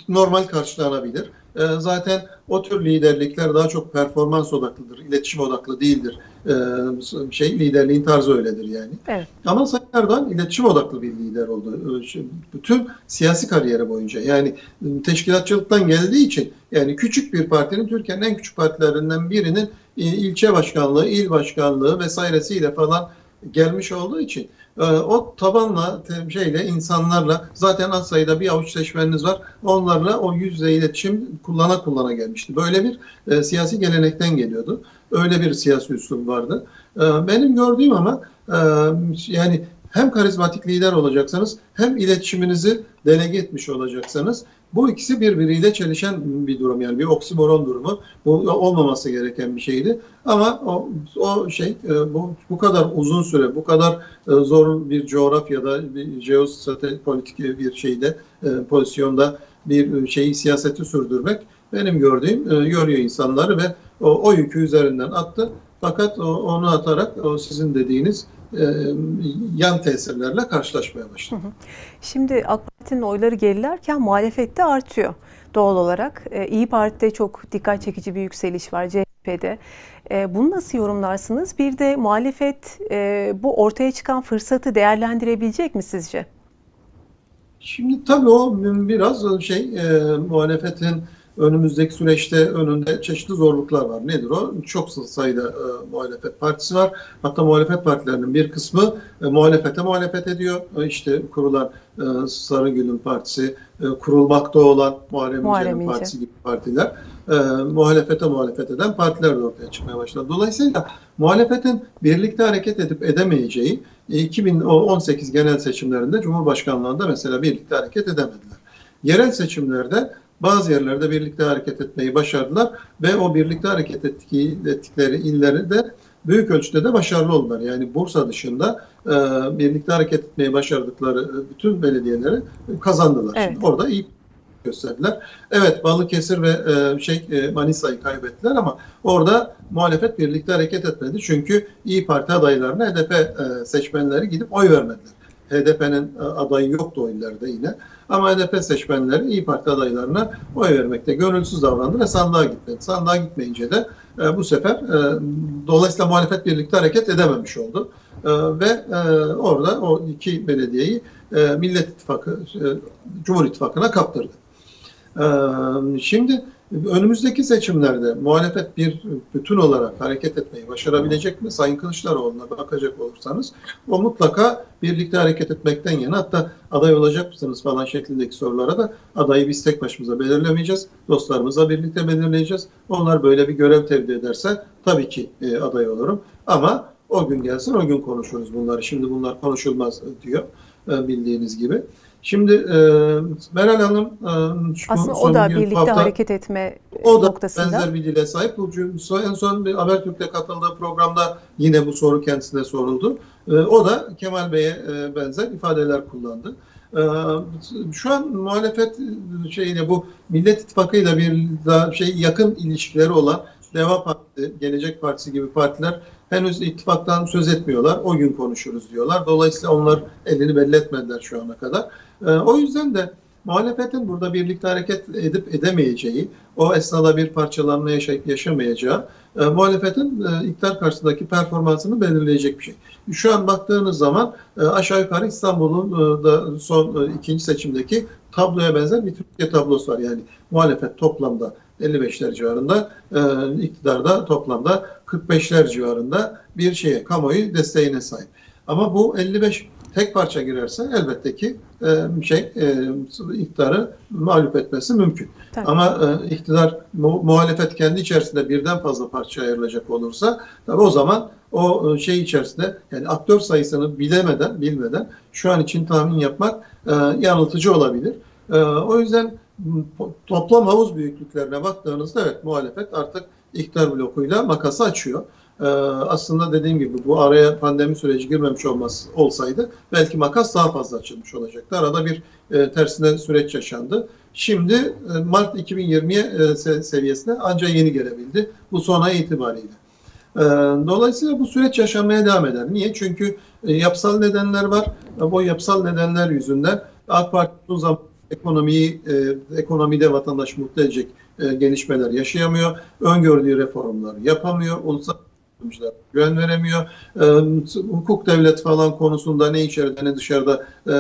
normal karşılanabilir. E, zaten o tür liderlikler daha çok performans odaklıdır, iletişim odaklı değildir. E, şey liderliğin tarzı öyledir yani. Evet. Ama Sayın Erdoğan iletişim odaklı bir lider oldu. Bütün siyasi kariyeri boyunca yani teşkilatçılıktan geldiği için yani küçük bir partinin Türkiye'nin en küçük partilerinden birinin ilçe başkanlığı, il başkanlığı vesairesiyle falan gelmiş olduğu için o tabanla şeyle insanlarla zaten az sayıda bir avuç seçmeniniz var. Onlarla o yüz yüze iletişim kullana kullana gelmişti. Böyle bir e, siyasi gelenekten geliyordu. Öyle bir siyasi üslup vardı. E, benim gördüğüm ama e, yani hem karizmatik lider olacaksanız hem iletişiminizi delege etmiş olacaksanız bu ikisi birbiriyle çelişen bir durum yani bir oksimoron durumu. Bu olmaması gereken bir şeydi. Ama o, o şey e, bu, bu kadar uzun süre, bu kadar e, zor bir coğrafyada, bir jeostrateji bir şeyde, e, pozisyonda bir şeyi siyaseti sürdürmek benim gördüğüm yoruyor insanları ve o, o yükü üzerinden attı. Fakat onu atarak o sizin dediğiniz e, yan tesirlerle karşılaşmaya başladı. Şimdi AK Parti'nin oyları gerilerken muhalefette artıyor doğal olarak. E, İyi Parti'de çok dikkat çekici bir yükseliş var. CHP'de. E, bunu nasıl yorumlarsınız? Bir de muhalefet bu ortaya çıkan fırsatı değerlendirebilecek mi sizce? Şimdi tabii o biraz şey muhalefetin önümüzdeki süreçte önünde çeşitli zorluklar var. Nedir o? Çok sayıda e, muhalefet partisi var. Hatta muhalefet partilerinin bir kısmı e, muhalefete muhalefet ediyor. E, işte kurulan e, Sarıgül'ün partisi, e, kurulmakta olan Muharrem, Muharrem İnce'nin partisi gibi partiler e, muhalefete muhalefet eden partiler de ortaya çıkmaya başladı. Dolayısıyla muhalefetin birlikte hareket edip edemeyeceği 2018 e, genel seçimlerinde Cumhurbaşkanlığında mesela birlikte hareket edemediler. Yerel seçimlerde bazı yerlerde birlikte hareket etmeyi başardılar ve o birlikte hareket ettikleri illeri de büyük ölçüde de başarılı oldular. Yani Bursa dışında e, birlikte hareket etmeyi başardıkları e, bütün belediyeleri kazandılar. Evet. Şimdi orada iyi gösterdiler. Evet Balıkesir ve e, şey e, Manisa'yı kaybettiler ama orada muhalefet birlikte hareket etmedi. Çünkü İyi Parti adaylarına HDP e, seçmenleri gidip oy vermediler. HDP'nin e, adayı yoktu o illerde yine. Ama HDP seçmenleri İyi Parti adaylarına oy vermekte gönülsüz davrandı ve sandığa gitmedi. Sandığa gitmeyince de e, bu sefer e, dolayısıyla muhalefet birlikte hareket edememiş oldu. E, ve e, orada o iki belediyeyi e, Millet İttifakı, e, Cumhur İttifakı'na kaptırdı. E, şimdi önümüzdeki seçimlerde muhalefet bir bütün olarak hareket etmeyi başarabilecek mi? Sayın Kılıçdaroğlu'na bakacak olursanız o mutlaka birlikte hareket etmekten yana hatta aday olacak mısınız falan şeklindeki sorulara da adayı biz tek başımıza belirlemeyeceğiz. Dostlarımızla birlikte belirleyeceğiz. Onlar böyle bir görev tevdi ederse tabii ki e, aday olurum. Ama o gün gelsin o gün konuşuruz bunları. Şimdi bunlar konuşulmaz diyor e, bildiğiniz gibi. Şimdi e, Meral Hanım e, şu aslında o da birlikte hafta, hareket etme o da noktasında. benzer bir dile sahip. Bu en son bir Habertürk'te katıldığı programda yine bu soru kendisine soruldu. E, o da Kemal Bey'e e, benzer ifadeler kullandı. E, şu an muhalefet şeyine bu Millet İttifakı'yla bir daha şey yakın ilişkileri olan Deva Partisi, Gelecek Partisi gibi partiler henüz ittifaktan söz etmiyorlar. O gün konuşuruz diyorlar. Dolayısıyla onlar elini belli etmediler şu ana kadar. E, o yüzden de muhalefetin burada birlikte hareket edip edemeyeceği, o esnada bir parçalanma yaşayıp yaşamayacağı, e, muhalefetin e, iktidar karşısındaki performansını belirleyecek bir şey. Şu an baktığınız zaman e, aşağı yukarı İstanbul'un e, da son e, ikinci seçimdeki tabloya benzer bir Türkiye tablosu var. Yani muhalefet toplamda 55'ler civarında, e, iktidarda toplamda 45'ler civarında bir şeye, kamuoyu desteğine sahip. Ama bu 55 tek parça girerse elbette ki e, şey e, iktidarı mağlup etmesi mümkün. Tabii. Ama e, iktidar mu, muhalefet kendi içerisinde birden fazla parça ayrılacak olursa tabii o zaman o e, şey içerisinde yani aktör sayısını bilemeden bilmeden şu an için tahmin yapmak e, yanıltıcı olabilir. E, o yüzden toplam havuz büyüklüklerine baktığınızda evet muhalefet artık iktidar blokuyla makası açıyor. Ee, aslında dediğim gibi bu araya pandemi süreci girmemiş olması olsaydı belki makas daha fazla açılmış olacaktı. Arada bir e, tersine süreç yaşandı. Şimdi e, Mart 2020'ye e, se seviyesine ancak yeni gelebildi. Bu son ay itibariyle. E, dolayısıyla bu süreç yaşanmaya devam eder. Niye? Çünkü e, yapısal nedenler var. Bu yapısal nedenler yüzünden AK Parti uzun zaman ekonomiyi ekonomide vatandaş mutlu edecek e, gelişmeler yaşayamıyor. Öngördüğü reformlar yapamıyor. Ulusal güven veremiyor. E, hukuk devlet falan konusunda ne içeride ne dışarıda e,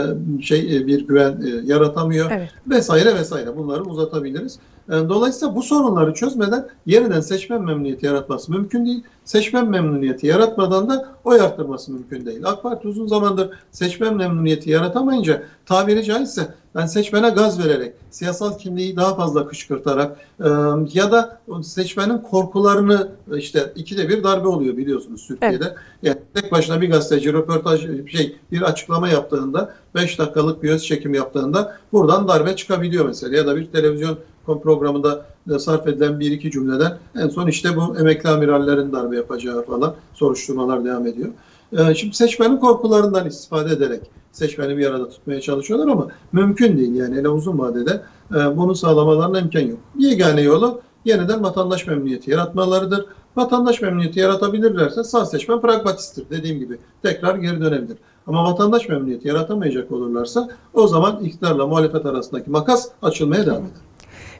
şey e, bir güven e, yaratamıyor evet. vesaire vesaire. Bunları uzatabiliriz. E, dolayısıyla bu sorunları çözmeden yeniden seçmen memnuniyeti yaratması mümkün değil. Seçmen memnuniyeti yaratmadan da oy arttırması mümkün değil. AK Parti uzun zamandır seçmen memnuniyeti yaratamayınca tabiri caizse ben seçmene gaz vererek, siyasal kimliği daha fazla kışkırtarak e, ya da seçmenin korkularını işte ikide bir darbe oluyor biliyorsunuz Türkiye'de. Evet. Yani tek başına bir gazeteci röportaj şey bir açıklama yaptığında 5 dakikalık bir öz çekim yaptığında buradan darbe çıkabiliyor mesela ya da bir televizyon programında sarf edilen bir iki cümleden en son işte bu emekli amirallerin darbe yapacağı falan soruşturmalar devam ediyor. Ee, şimdi seçmenin korkularından istifade ederek seçmeni bir arada tutmaya çalışıyorlar ama mümkün değil yani hele uzun vadede e, bunu sağlamalarına imkan yok. Yegane yolu yeniden vatandaş memnuniyeti yaratmalarıdır. Vatandaş memnuniyeti yaratabilirlerse sağ seçmen pragmatisttir dediğim gibi tekrar geri dönebilir. Ama vatandaş memnuniyeti yaratamayacak olurlarsa o zaman iktidarla muhalefet arasındaki makas açılmaya devam eder.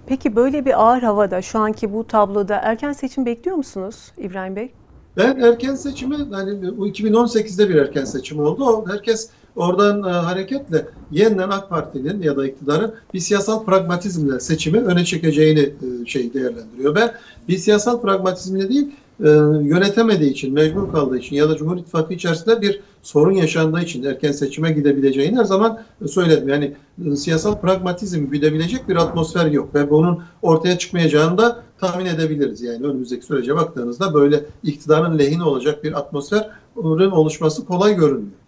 Peki böyle bir ağır havada şu anki bu tabloda erken seçim bekliyor musunuz İbrahim Bey? Ben erken seçimi, hani bu 2018'de bir erken seçim oldu. Herkes oradan e, hareketle yeniden AK Parti'nin ya da iktidarın bir siyasal pragmatizmle seçimi öne çekeceğini e, şey değerlendiriyor. Ben bir siyasal pragmatizmle değil, e, yönetemediği için, mecbur kaldığı için ya da Cumhur İttifakı içerisinde bir sorun yaşandığı için erken seçime gidebileceğini her zaman söyledim. Yani e, siyasal pragmatizm gidebilecek bir atmosfer yok ve bunun ortaya çıkmayacağını da tahmin edebiliriz. Yani önümüzdeki sürece baktığınızda böyle iktidarın lehine olacak bir atmosferin oluşması kolay görünmüyor.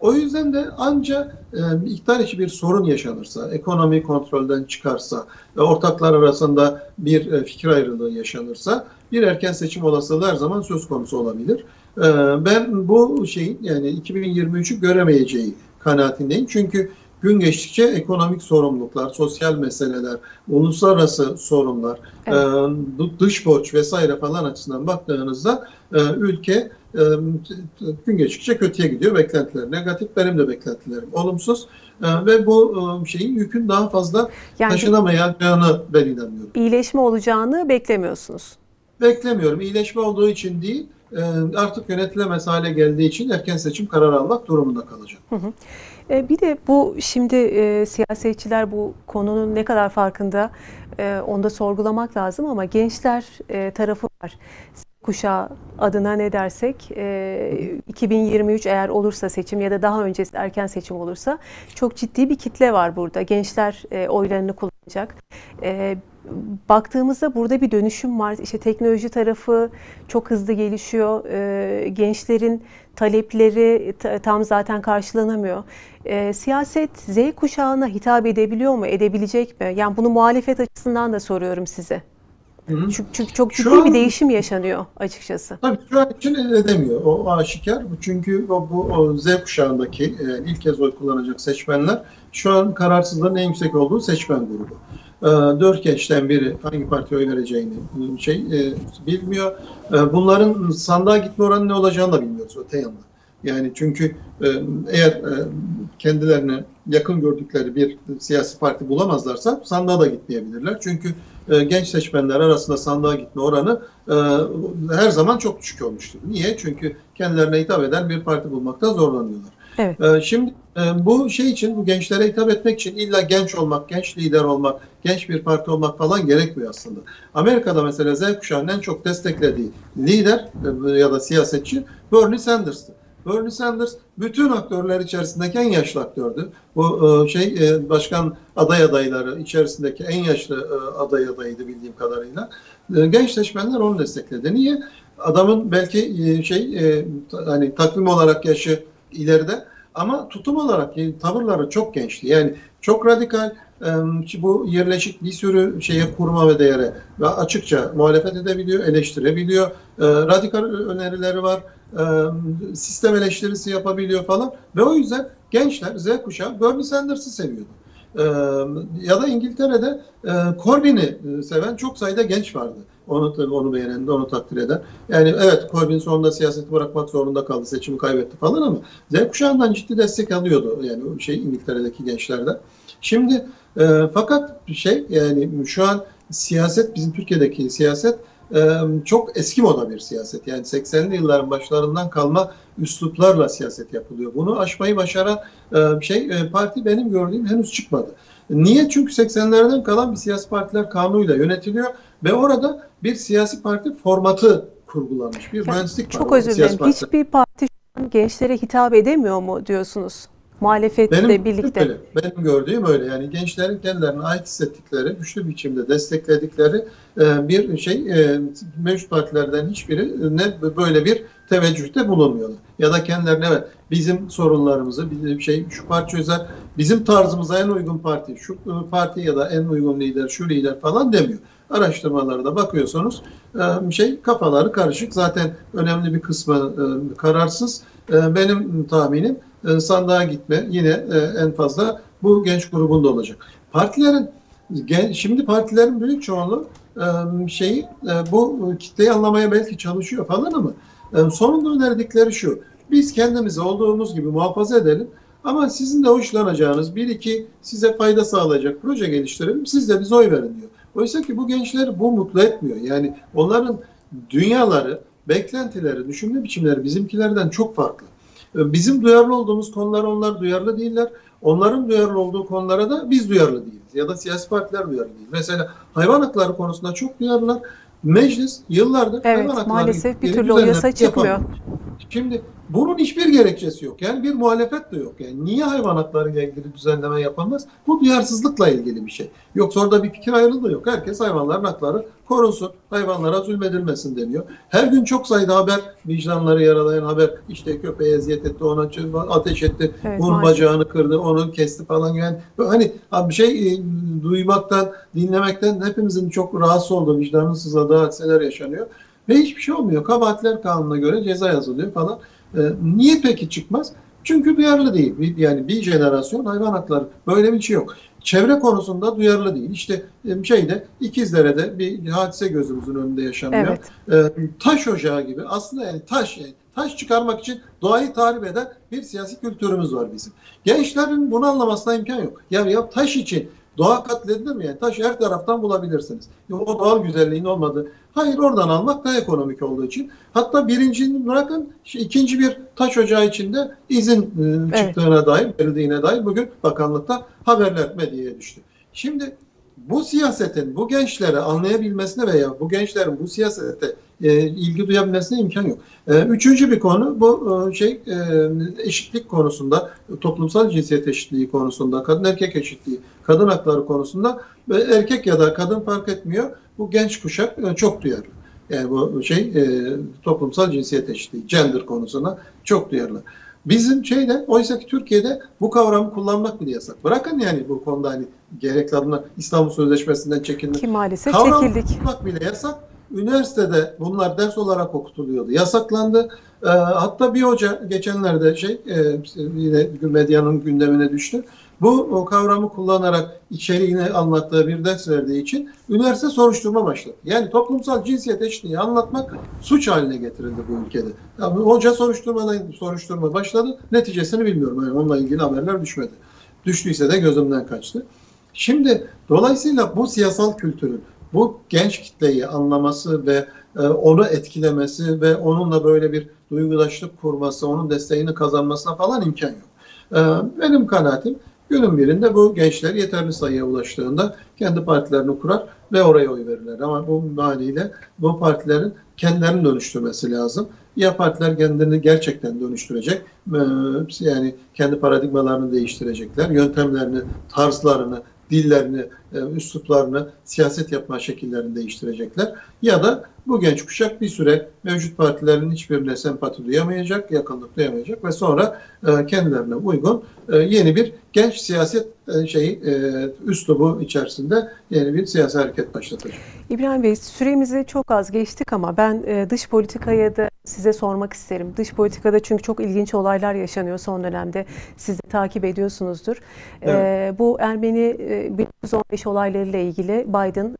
O yüzden de ancak e, iktidar içi bir sorun yaşanırsa, ekonomi kontrolden çıkarsa ve ortaklar arasında bir e, fikir ayrılığı yaşanırsa bir erken seçim olasılığı her zaman söz konusu olabilir. E, ben bu şeyin yani 2023'ü göremeyeceği kanaatindeyim. Çünkü gün geçtikçe ekonomik sorumluluklar, sosyal meseleler, uluslararası sorunlar, evet. e, dış borç vesaire falan açısından baktığınızda e, ülke e, gün geçtikçe kötüye gidiyor. Beklentiler negatif, benim de beklentilerim olumsuz ve bu şeyin yükün daha fazla yani, taşınamayacağını ben inanmıyorum. İyileşme olacağını beklemiyorsunuz. beklemiyorum. İyileşme olduğu için değil, artık yönetilemez hale geldiği için erken seçim kararı almak durumunda kalacak. E, Bir de bu şimdi e, siyasetçiler bu konunun ne kadar farkında e, onu da sorgulamak lazım ama gençler e, tarafı var. Kuşağı adına ne dersek e, 2023 eğer olursa seçim ya da daha öncesi erken seçim olursa çok ciddi bir kitle var burada. Gençler e, oylarını kullanacak. E, baktığımızda burada bir dönüşüm var. İşte teknoloji tarafı çok hızlı gelişiyor. E, gençlerin talepleri ta- tam zaten karşılanamıyor. E, siyaset Z kuşağına hitap edebiliyor mu, edebilecek mi? Yani bunu muhalefet açısından da soruyorum size. Hı hı. Çünkü, çünkü çok ciddi an- bir değişim yaşanıyor açıkçası. Tabii şu an için edemiyor. O aşikar. Çünkü o, bu o Z kuşağındaki e, ilk kez oy kullanacak seçmenler şu an kararsızlığın en yüksek olduğu seçmen grubu. E, dört gençten biri hangi partiye oy vereceğini e, şey e, bilmiyor. E, bunların sandığa gitme oranı ne olacağını da bilmiyoruz öte yandan. Yani çünkü e, eğer e, kendilerine yakın gördükleri bir siyasi parti bulamazlarsa sandığa da gitmeyebilirler. Çünkü e, genç seçmenler arasında sandığa gitme oranı her zaman çok düşük olmuştur. Niye? Çünkü kendilerine hitap eden bir parti bulmakta zorlanıyorlar. Evet. Şimdi bu şey için, bu gençlere hitap etmek için illa genç olmak, genç lider olmak, genç bir parti olmak falan gerekmiyor aslında. Amerika'da mesela Z kuşağının en çok desteklediği lider ya da siyasetçi Bernie Sanders'tı. Bernie Sanders bütün aktörler içerisindeki en yaşlı aktördü. Bu e, şey e, başkan aday adayları içerisindeki en yaşlı e, aday adayıydı bildiğim kadarıyla. Genç seçmenler onu destekledi. Niye? Adamın belki şey hani takvim olarak yaşı ileride ama tutum olarak tavırları çok gençti. Yani çok radikal bu yerleşik bir sürü şeye kurma ve değere ve açıkça muhalefet edebiliyor, eleştirebiliyor. Radikal önerileri var. Sistem eleştirisi yapabiliyor falan ve o yüzden gençler Z kuşağı Bernie Sanders'ı seviyordu. Ya da İngiltere'de Corbyn'i seven çok sayıda genç vardı. Onu tabii onu beğenen, onu takdir eden. Yani evet Corbyn sonunda siyaseti bırakmak zorunda kaldı, seçimi kaybetti falan ama Z kuşağından ciddi destek alıyordu yani şey İngiltere'deki gençlerden. Şimdi e, fakat şey yani şu an siyaset bizim Türkiye'deki siyaset çok eski moda bir siyaset. Yani 80'li yılların başlarından kalma üsluplarla siyaset yapılıyor. Bunu aşmayı başaran şey parti benim gördüğüm henüz çıkmadı. Niye? Çünkü 80'lerden kalan bir siyasi partiler kanunuyla yönetiliyor ve orada bir siyasi parti formatı kurgulanmış. Bir Ya, mühendislik var Çok özür dilerim. Hiçbir parti gençlere hitap edemiyor mu diyorsunuz? Muhalefetle Benim birlikte. Öyle. Benim gördüğüm öyle. Yani gençlerin kendilerine ait hissettikleri, güçlü biçimde destekledikleri e, bir şey e, mevcut partilerden hiçbiri ne böyle bir teveccühte bulunmuyorlar. Ya da kendilerine evet bizim sorunlarımızı bizim şey şu parti çözer, bizim tarzımıza en uygun parti, şu e, parti ya da en uygun lider, şu lider falan demiyor. Araştırmalarda bakıyorsunuz e, şey kafaları karışık. Zaten önemli bir kısmı e, kararsız. E, Benim tahminim e, sandığa gitme yine e, en fazla bu genç grubunda olacak. Partilerin şimdi partilerin büyük çoğunluğu şeyi bu kitleyi anlamaya belki çalışıyor falan ama sonunda önerdikleri şu. Biz kendimizi olduğumuz gibi muhafaza edelim ama sizin de hoşlanacağınız bir iki size fayda sağlayacak proje geliştirelim. Siz de bize oy verin diyor. Oysa ki bu gençleri bu mutlu etmiyor. Yani onların dünyaları, beklentileri, düşünme biçimleri bizimkilerden çok farklı. E, Bizim duyarlı olduğumuz konulara onlar duyarlı değiller. Onların duyarlı olduğu konulara da biz duyarlı değiliz. Ya da siyasi partiler duyarlı değil. Mesela hayvan hakları konusunda çok duyarlılar. Meclis yıllardır hayvan Evet, hakları maalesef bir türlü o yasa çıkmıyor. yapamıyor. Şimdi bunun hiçbir gerekçesi yok. Yani bir muhalefet de yok. Yani niye hayvan hakları ile ilgili düzenleme yapamaz? Bu duyarsızlıkla ilgili bir şey. Yoksa orada bir fikir ayrılığı yok. Herkes hayvanların hakları korunsun, hayvanlara zulmedilmesin deniyor. Her gün çok sayıda haber, vicdanları yaralayan haber, işte köpeğe eziyet etti, ona ateş etti, Evet, maalesef. bacağını kırdı, onu kesti falan yani. Hani bir şey e, duymaktan, dinlemekten hepimizin çok rahatsız olduğu, vicdanın sızladığı hadiseler yaşanıyor. Ve hiçbir şey olmuyor. Kabahatler kanununa göre ceza yazılıyor falan. E, niye peki çıkmaz? Çünkü duyarlı değil. Yani bir jenerasyon hayvan hakları böyle bir şey yok. Çevre konusunda duyarlı değil. İşte e, şeyde İkizdere'de bir hadise gözümüzün önünde yaşanıyor. Evet. E, taş ocağı gibi aslında yani taş yani taş çıkarmak için doğayı tahrip eden bir siyasi kültürümüz var bizim. Gençlerin bunu anlamasına imkan yok. Ya, ya taş için Doğa katledilir mi? Yani taş her taraftan bulabilirsiniz. O doğal güzelliğin olmadığı. Hayır oradan almak daha ekonomik olduğu için. Hatta birinci bırakın ikinci bir taş ocağı içinde izin e, çıktığına evet. dair, verildiğine dair bugün bakanlıkta haberler medyaya düştü. Şimdi bu siyasetin bu gençlere anlayabilmesine veya bu gençlerin bu siyasete e, ilgi duyabilmesine imkan yok. E, üçüncü bir konu bu e, şey e, eşitlik konusunda, toplumsal cinsiyet eşitliği konusunda, kadın erkek eşitliği, kadın hakları konusunda ve erkek ya da kadın fark etmiyor. Bu genç kuşak e, çok duyarlı. Yani bu şey e, toplumsal cinsiyet eşitliği, gender konusuna çok duyarlı. Bizim şeyde oysa ki Türkiye'de bu kavramı kullanmak bile yasak. Bırakın yani bu konuda hani gerekli adımlar İstanbul Sözleşmesi'nden çekilmek. Ki maalesef Kavram çekildik. kullanmak bile yasak. Üniversitede bunlar ders olarak okutuluyordu. Yasaklandı. E, hatta bir hoca geçenlerde şey e, yine medyanın gündemine düştü. Bu o kavramı kullanarak içeriğini anlattığı bir ders verdiği için üniversite soruşturma başladı. Yani toplumsal cinsiyet eşitliği anlatmak suç haline getirildi bu ülkede. Yani hoca soruşturmadan soruşturma başladı. Neticesini bilmiyorum. Yani onunla ilgili haberler düşmedi. Düştüyse de gözümden kaçtı. Şimdi dolayısıyla bu siyasal kültürün bu genç kitleyi anlaması ve e, onu etkilemesi ve onunla böyle bir duygudaşlık kurması, onun desteğini kazanmasına falan imkan yok. E, benim kanaatim günün birinde bu gençler yeterli sayıya ulaştığında kendi partilerini kurar ve oraya oy verirler. Ama bu haliyle bu partilerin kendilerini dönüştürmesi lazım. Ya partiler kendini gerçekten dönüştürecek, e, yani kendi paradigmalarını değiştirecekler, yöntemlerini, tarzlarını, dillerini, e, üsluplarını, siyaset yapma şekillerini değiştirecekler. Ya da bu genç kuşak bir süre mevcut partilerin hiçbirine sempati duyamayacak, yakınlık duyamayacak ve sonra e, kendilerine uygun e, yeni bir genç siyaset e, şeyi e, üslubu içerisinde yeni bir siyasi hareket başlatacak. İbrahim Bey süremizi çok az geçtik ama ben e, dış politikaya da size sormak isterim. Dış politikada çünkü çok ilginç olaylar yaşanıyor son dönemde. Siz de takip ediyorsunuzdur. Evet. Bu Ermeni 1915 olaylarıyla ilgili Biden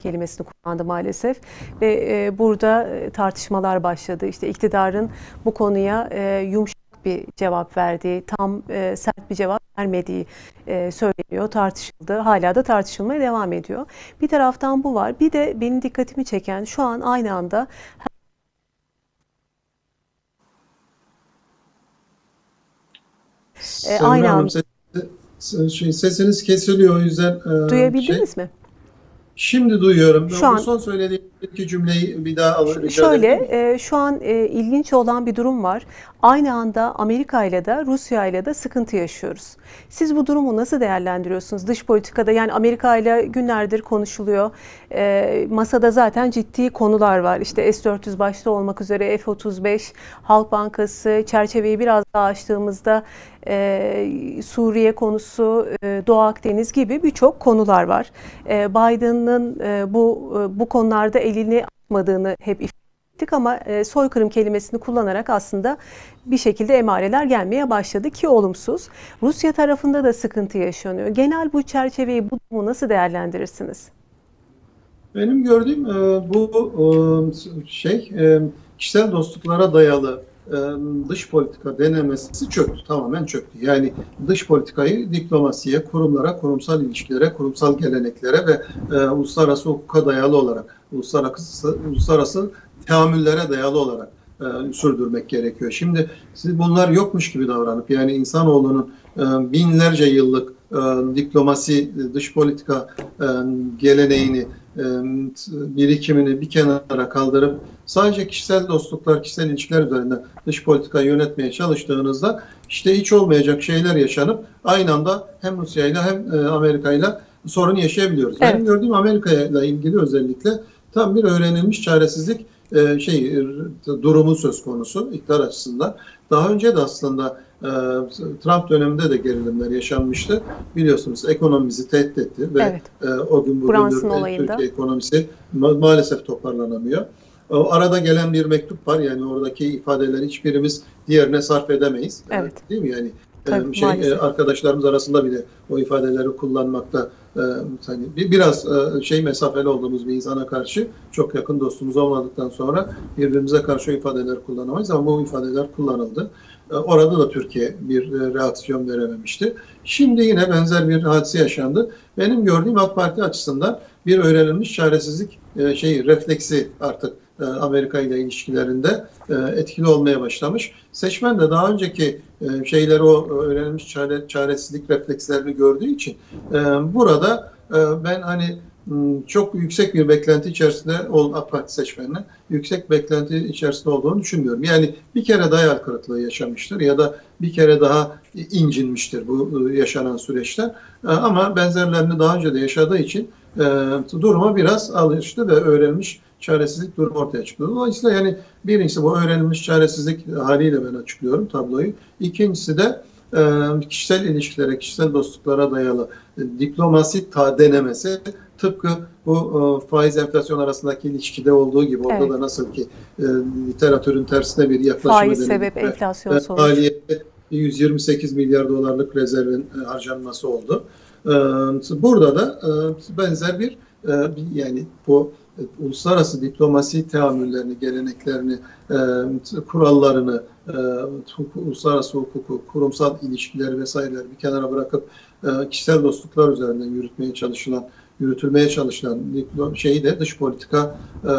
kelimesini kullandı maalesef ve burada tartışmalar başladı. İşte iktidarın bu konuya yumuşak bir cevap verdiği, tam e, sert bir cevap vermediği e, söyleniyor, tartışıldı. Hala da tartışılmaya devam ediyor. Bir taraftan bu var. Bir de benim dikkatimi çeken şu an aynı anda e, aynı anda şey, sesiniz kesiliyor o yüzden. E, Duyabildiniz şey, mi? Şimdi duyuyorum. Şu Bu an, son söylediğim iki cümleyi bir daha alır. Şöyle, e, şu an e, ilginç olan bir durum var. Aynı anda Amerika ile de Rusya ile de sıkıntı yaşıyoruz. Siz bu durumu nasıl değerlendiriyorsunuz? Dış politikada yani Amerika ile günlerdir konuşuluyor. E, masada zaten ciddi konular var. İşte S-400 başta olmak üzere F-35, Halk Bankası, çerçeveyi biraz daha açtığımızda e, Suriye konusu, e, Doğu Akdeniz gibi birçok konular var. E, Biden'ın e, bu e, bu konularda elini atmadığını hep ettik ama e, soykırım kelimesini kullanarak aslında bir şekilde emareler gelmeye başladı ki olumsuz. Rusya tarafında da sıkıntı yaşanıyor. Genel bu çerçeveyi, bu durumu nasıl değerlendirirsiniz? Benim gördüğüm e, bu e, şey kişisel dostluklara dayalı dış politika denemesi çöktü. Tamamen çöktü. Yani dış politikayı diplomasiye, kurumlara, kurumsal ilişkilere, kurumsal geleneklere ve e, uluslararası hukuka dayalı olarak, uluslararası, uluslararası teamüllere dayalı olarak e, sürdürmek gerekiyor. Şimdi siz bunlar yokmuş gibi davranıp yani insanoğlunun e, binlerce yıllık e, diplomasi, dış politika e, geleneğini, birikimini bir kenara kaldırıp sadece kişisel dostluklar, kişisel ilişkiler üzerinden dış politikayı yönetmeye çalıştığınızda işte hiç olmayacak şeyler yaşanıp aynı anda hem Rusya ile hem e, Amerika ile sorun yaşayabiliyoruz. Evet. Benim gördüğüm Amerika ile ilgili özellikle tam bir öğrenilmiş çaresizlik e, şey e, durumu söz konusu iktidar açısından. Daha önce de aslında e, Trump döneminde de gerilimler yaşanmıştı. Biliyorsunuz ekonomimizi tehdit etti ve evet. e, o gün bugündür Türkiye ekonomisi ma maalesef toparlanamıyor. O arada gelen bir mektup var yani oradaki ifadeleri hiçbirimiz diğerine sarf edemeyiz. Evet. Değil mi yani? Tabii, şey maalesef. arkadaşlarımız arasında bile o ifadeleri kullanmakta e, hani biraz e, şey mesafeli olduğumuz bir insana karşı çok yakın dostumuz olmadıktan sonra birbirimize karşı o ifadeler kullanamayız ama bu ifadeler kullanıldı. E, orada da Türkiye bir e, reaksiyon verememişti. Şimdi yine benzer bir hadise yaşandı. Benim gördüğüm AK Parti açısından bir öğrenilmiş çaresizlik e, şeyi refleksi artık Amerika ile ilişkilerinde etkili olmaya başlamış. Seçmen de daha önceki şeyleri o öğrenilmiş çare, çaresizlik reflekslerini gördüğü için burada ben hani çok yüksek bir beklenti içerisinde olan AK Parti seçmeninin yüksek beklenti içerisinde olduğunu düşünmüyorum. Yani bir kere daha hayal kırıklığı yaşamıştır ya da bir kere daha incinmiştir bu yaşanan süreçte. Ama benzerlerini daha önce de yaşadığı için duruma biraz alıştı ve öğrenmiş çaresizlik durumu ortaya çıktı. Dolayısıyla yani birincisi bu öğrenilmiş çaresizlik haliyle ben açıklıyorum tabloyu. İkincisi de e, kişisel ilişkilere, kişisel dostluklara dayalı e, diplomasi ta denemesi tıpkı bu e, faiz enflasyon arasındaki ilişkide olduğu gibi orada evet. da nasıl ki e, literatürün tersine bir yaklaşım faiz sebep enflasyon e, sonuç. Maliyette 128 milyar dolarlık rezervin e, harcanması oldu. E, burada da e, benzer bir e, yani bu uluslararası diplomasi teamüllerini, geleneklerini, e, kurallarını, e, uluslararası hukuku, kurumsal ilişkileri vesaireleri bir kenara bırakıp e, kişisel dostluklar üzerinden yürütmeye çalışılan yürütülmeye çalışılan şeyi de dış politika e,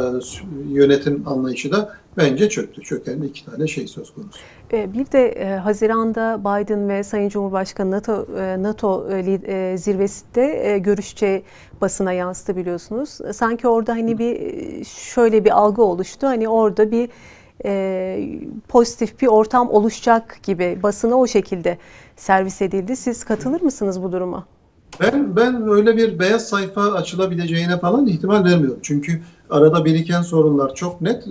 yönetim anlayışı da bence çöktü. Çöken iki tane şey söz konusu. E, bir de e, Haziran'da Biden ve Sayın Cumhurbaşkanı NATO e, NATO e, e zirvesinde e, görüşçe basına yansıtı biliyorsunuz. Sanki orada hani bir şöyle bir algı oluştu. Hani orada bir e, pozitif bir ortam oluşacak gibi basına o şekilde servis edildi. Siz katılır mısınız bu duruma? Ben ben öyle bir beyaz sayfa açılabileceğine falan ihtimal vermiyorum. Çünkü arada biriken sorunlar çok net.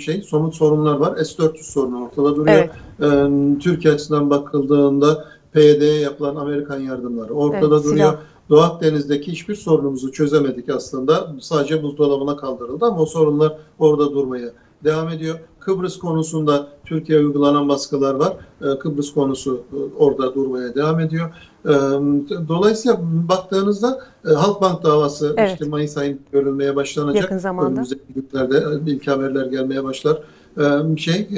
Şey somut sorunlar var. S-400 sorunu ortada duruyor. Evet. Ee, Türkiye açısından bakıldığında PYD'ye yapılan Amerikan yardımları ortada evet, duruyor. Silah. Doğu Akdeniz'deki hiçbir sorunumuzu çözemedik aslında. Sadece buzdolabına kaldırıldı ama o sorunlar orada durmaya devam ediyor. Kıbrıs konusunda Türkiye uygulanan baskılar var. Ee, Kıbrıs konusu e, orada durmaya devam ediyor. Ee, dolayısıyla baktığınızda e, Halkbank davası evet. işte Mayıs ayında görülmeye başlanacak. Yakın zamanda. Önümüzdeki günlerde e, ilk haberler gelmeye başlar. Ee, şey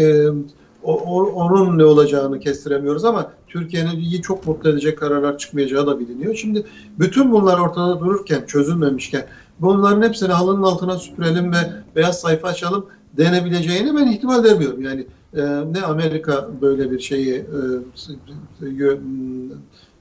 onun ne olacağını kestiremiyoruz ama Türkiye'nin iyi çok mutlu edecek kararlar çıkmayacağı da biliniyor. Şimdi bütün bunlar ortada dururken, çözülmemişken bunların hepsini halının altına süpürelim ve beyaz sayfa açalım denebileceğini ben ihtimal vermiyorum. Yani e, ne Amerika böyle bir şeyi e,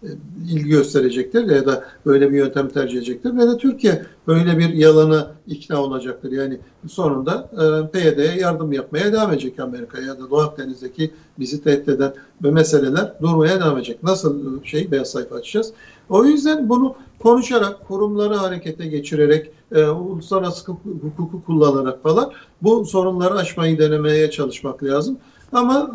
e, ilgi gösterecektir ya da böyle bir yöntem tercih edecektir ne de Türkiye böyle bir yalana ikna olacaktır. Yani sonunda e, PYD'ye yardım yapmaya devam edecek Amerika ya da Doğu Akdeniz'deki bizi tehdit eden meseleler durmaya devam edecek. Nasıl şey beyaz sayfa açacağız? O yüzden bunu konuşarak, kurumları harekete geçirerek, e, uluslararası hukuku kullanarak falan bu sorunları aşmayı denemeye çalışmak lazım. Ama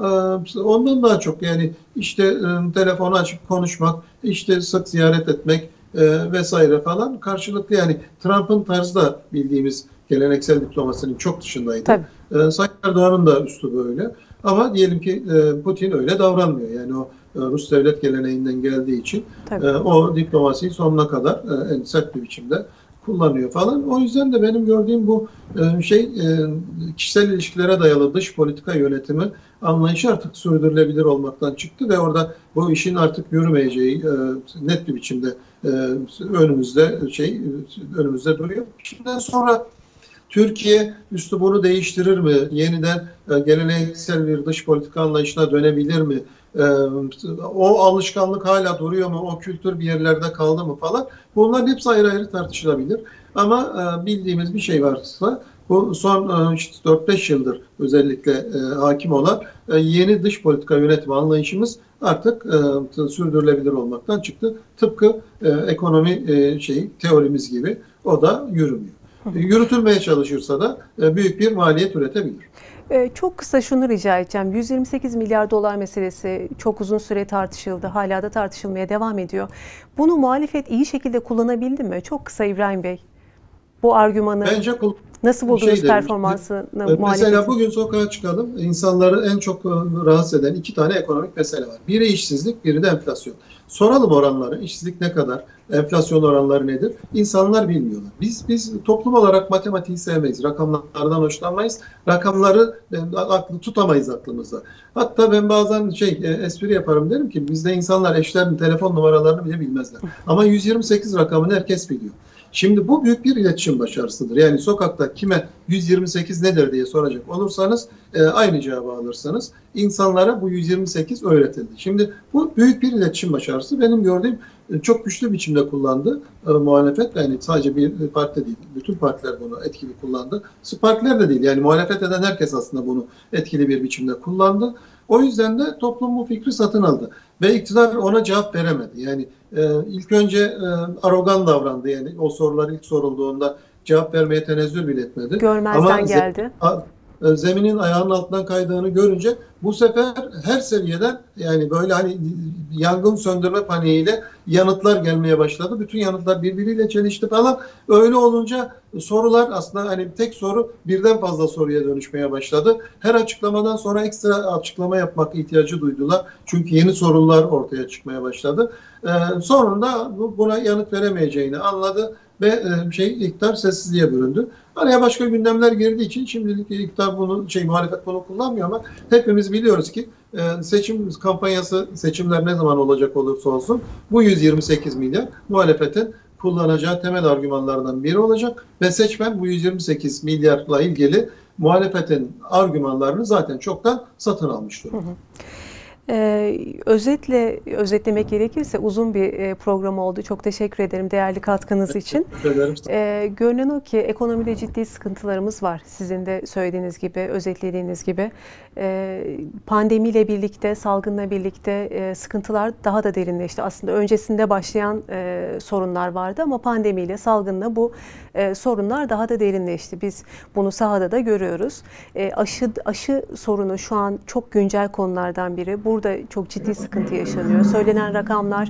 e, ondan daha çok yani işte e, telefonu açıp konuşmak, işte sık ziyaret etmek e, vesaire falan karşılıklı yani Trump'ın tarzı da bildiğimiz geleneksel diplomasinin çok dışındaydı. Tabii. E, Sayın Erdoğan'ın da üstü böyle. Ama diyelim ki e, Putin öyle davranmıyor. Yani o Rus devlet geleneğinden geldiği için e, o diplomasiyi sonuna kadar e, en sert bir biçimde kullanıyor falan. O yüzden de benim gördüğüm bu e, şey e, kişisel ilişkilere dayalı dış politika yönetimi anlayışı artık sürdürülebilir olmaktan çıktı ve orada bu işin artık yürümeyeceği e, net bir biçimde önümüzde şey önümüzde duruyor. Şimdiden sonra Türkiye üslubunu değiştirir mi? Yeniden geleneksel bir dış politika anlayışına dönebilir mi? O alışkanlık hala duruyor mu? O kültür bir yerlerde kaldı mı falan? Bunlar hepsi ayrı ayrı tartışılabilir. Ama bildiğimiz bir şey varsa bu son işte 4-5 yıldır özellikle e, hakim olan e, yeni dış politika yönetim anlayışımız artık e, sürdürülebilir olmaktan çıktı. Tıpkı e, ekonomi e, şeyi teorimiz gibi o da yürümüyor. Yürütülmeye çalışırsa da e, büyük bir maliyet üretebilir. Ee, çok kısa şunu rica edeceğim. 128 milyar dolar meselesi çok uzun süre tartışıldı. Hala da tartışılmaya devam ediyor. Bunu muhalefet iyi şekilde kullanabildi mi? Çok kısa İbrahim Bey. Bu argümanı Bence nasıl buldunuz şey performansını demiş, Mesela bugün sokağa çıkalım. İnsanları en çok e, rahatsız eden iki tane ekonomik mesele var. Biri işsizlik, biri de enflasyon. Soralım oranları, işsizlik ne kadar, enflasyon oranları nedir? İnsanlar bilmiyorlar. Biz biz toplum olarak matematiği sevmeyiz, rakamlardan hoşlanmayız. Rakamları e, aklı tutamayız aklımızda. Hatta ben bazen şey e, espri yaparım derim ki bizde insanlar eşlerin telefon numaralarını bile bilmezler. Ama 128 rakamını herkes biliyor. Şimdi bu büyük bir iletişim başarısıdır. Yani sokakta kime 128 nedir diye soracak olursanız e, aynı cevabı alırsanız insanlara bu 128 öğretildi. Şimdi bu büyük bir iletişim başarısı. Benim gördüğüm e, çok güçlü biçimde kullandı e, muhalefet. Yani sadece bir parti değil, bütün partiler bunu etkili kullandı. Partiler de değil yani muhalefet eden herkes aslında bunu etkili bir biçimde kullandı. O yüzden de toplum bu fikri satın aldı. Ve iktidar ona cevap veremedi. Yani e, ilk önce e, arogan davrandı. Yani o sorular ilk sorulduğunda cevap vermeye tenezzül bile etmedi. Görmezden Ama geldi. E, zeminin ayağının altından kaydığını görünce bu sefer her seviyeden yani böyle hani yangın söndürme paniğiyle yanıtlar gelmeye başladı. Bütün yanıtlar birbiriyle çelişti falan. Öyle olunca sorular aslında hani tek soru birden fazla soruya dönüşmeye başladı. Her açıklamadan sonra ekstra açıklama yapmak ihtiyacı duydular. Çünkü yeni sorunlar ortaya çıkmaya başladı. Ee, sonunda buna yanıt veremeyeceğini anladı ve e, şey iktidar sessizliğe büründü. Araya başka gündemler girdiği için şimdilik iktidar bunu şey muhalefet bunu kullanmıyor ama hepimiz biliyoruz ki e, seçim kampanyası seçimler ne zaman olacak olursa olsun bu 128 milyar muhalefetin kullanacağı temel argümanlardan biri olacak ve seçmen bu 128 milyarla ilgili muhalefetin argümanlarını zaten çoktan satın almış durumda. Hı hı. Ee, özetle özetlemek gerekirse uzun bir e, program oldu. Çok teşekkür ederim değerli katkınız için. Ee, görünen o ki ekonomide ciddi sıkıntılarımız var. Sizin de söylediğiniz gibi, özetlediğiniz gibi. Ee, pandemiyle birlikte, salgınla birlikte e, sıkıntılar daha da derinleşti. Aslında öncesinde başlayan e, sorunlar vardı ama pandemiyle, salgınla bu e, sorunlar daha da derinleşti. Biz bunu sahada da görüyoruz. E, aşı aşı sorunu şu an çok güncel konulardan biri. Bu burada çok ciddi sıkıntı yaşanıyor. Söylenen rakamlar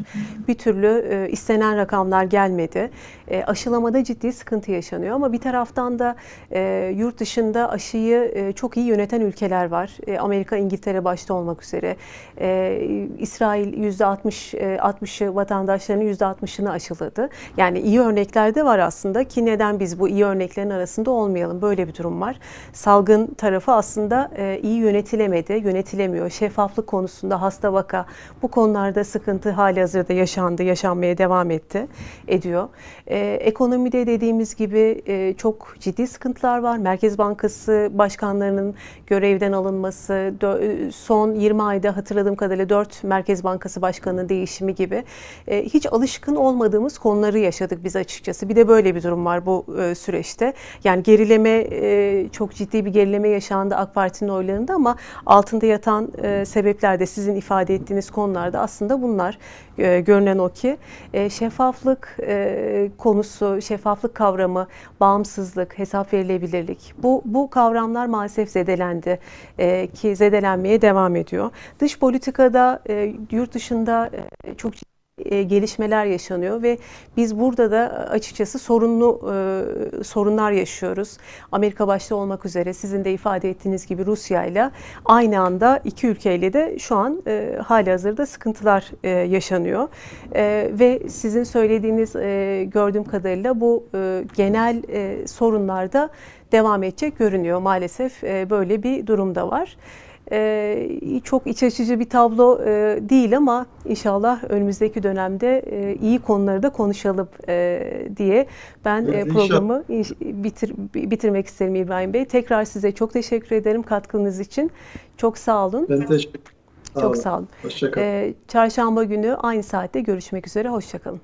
bir türlü e, istenen rakamlar gelmedi. E, aşılamada ciddi sıkıntı yaşanıyor ama bir taraftan da e, yurt dışında aşıyı çok iyi yöneten ülkeler var. Amerika, İngiltere başta olmak üzere. İsrail %60 e, 60'ı vatandaşlarının %60'ını aşıladı. Yani iyi örnekler de var aslında ki neden biz bu iyi örneklerin arasında olmayalım? Böyle bir durum var. Salgın tarafı aslında iyi yönetilemedi, yönetilemiyor. Şeffaflık konusu konusunda hasta vaka bu konularda sıkıntı hali hazırda yaşandı, yaşanmaya devam etti, ediyor. Ee, ekonomide dediğimiz gibi e, çok ciddi sıkıntılar var. Merkez Bankası başkanlarının görevden alınması, dö- son 20 ayda hatırladığım kadarıyla 4 Merkez Bankası başkanının değişimi gibi e, hiç alışkın olmadığımız konuları yaşadık biz açıkçası. Bir de böyle bir durum var bu e, süreçte. Yani gerileme e, çok ciddi bir gerileme yaşandı AK Parti'nin oylarında ama altında yatan e, sebepler de ve sizin ifade ettiğiniz konularda aslında bunlar e, görünen o ki e, şeffaflık e, konusu, şeffaflık kavramı, bağımsızlık, hesap verilebilirlik bu bu kavramlar maalesef zedelendi e, ki zedelenmeye devam ediyor. Dış politikada e, yurt dışında e, çok ciddi e, gelişmeler yaşanıyor ve biz burada da açıkçası sorunlu e, sorunlar yaşıyoruz. Amerika başta olmak üzere sizin de ifade ettiğiniz gibi Rusya ile aynı anda iki ülkeyle de şu an e, hali hazırda sıkıntılar e, yaşanıyor. E, ve sizin söylediğiniz e, gördüğüm kadarıyla bu e, genel e, sorunlarda devam edecek görünüyor. Maalesef e, böyle bir durumda var. Ee, çok iç açıcı bir tablo e, değil ama inşallah önümüzdeki dönemde e, iyi konuları da konuşalım e, diye ben evet, programı bitir, bitirmek isterim İbrahim Bey. Tekrar size çok teşekkür ederim katkınız için. Çok sağ olun. Ben teşekkür ederim. Çok sağ olun. Hoşçakalın. Ee, çarşamba günü aynı saatte görüşmek üzere. Hoşçakalın.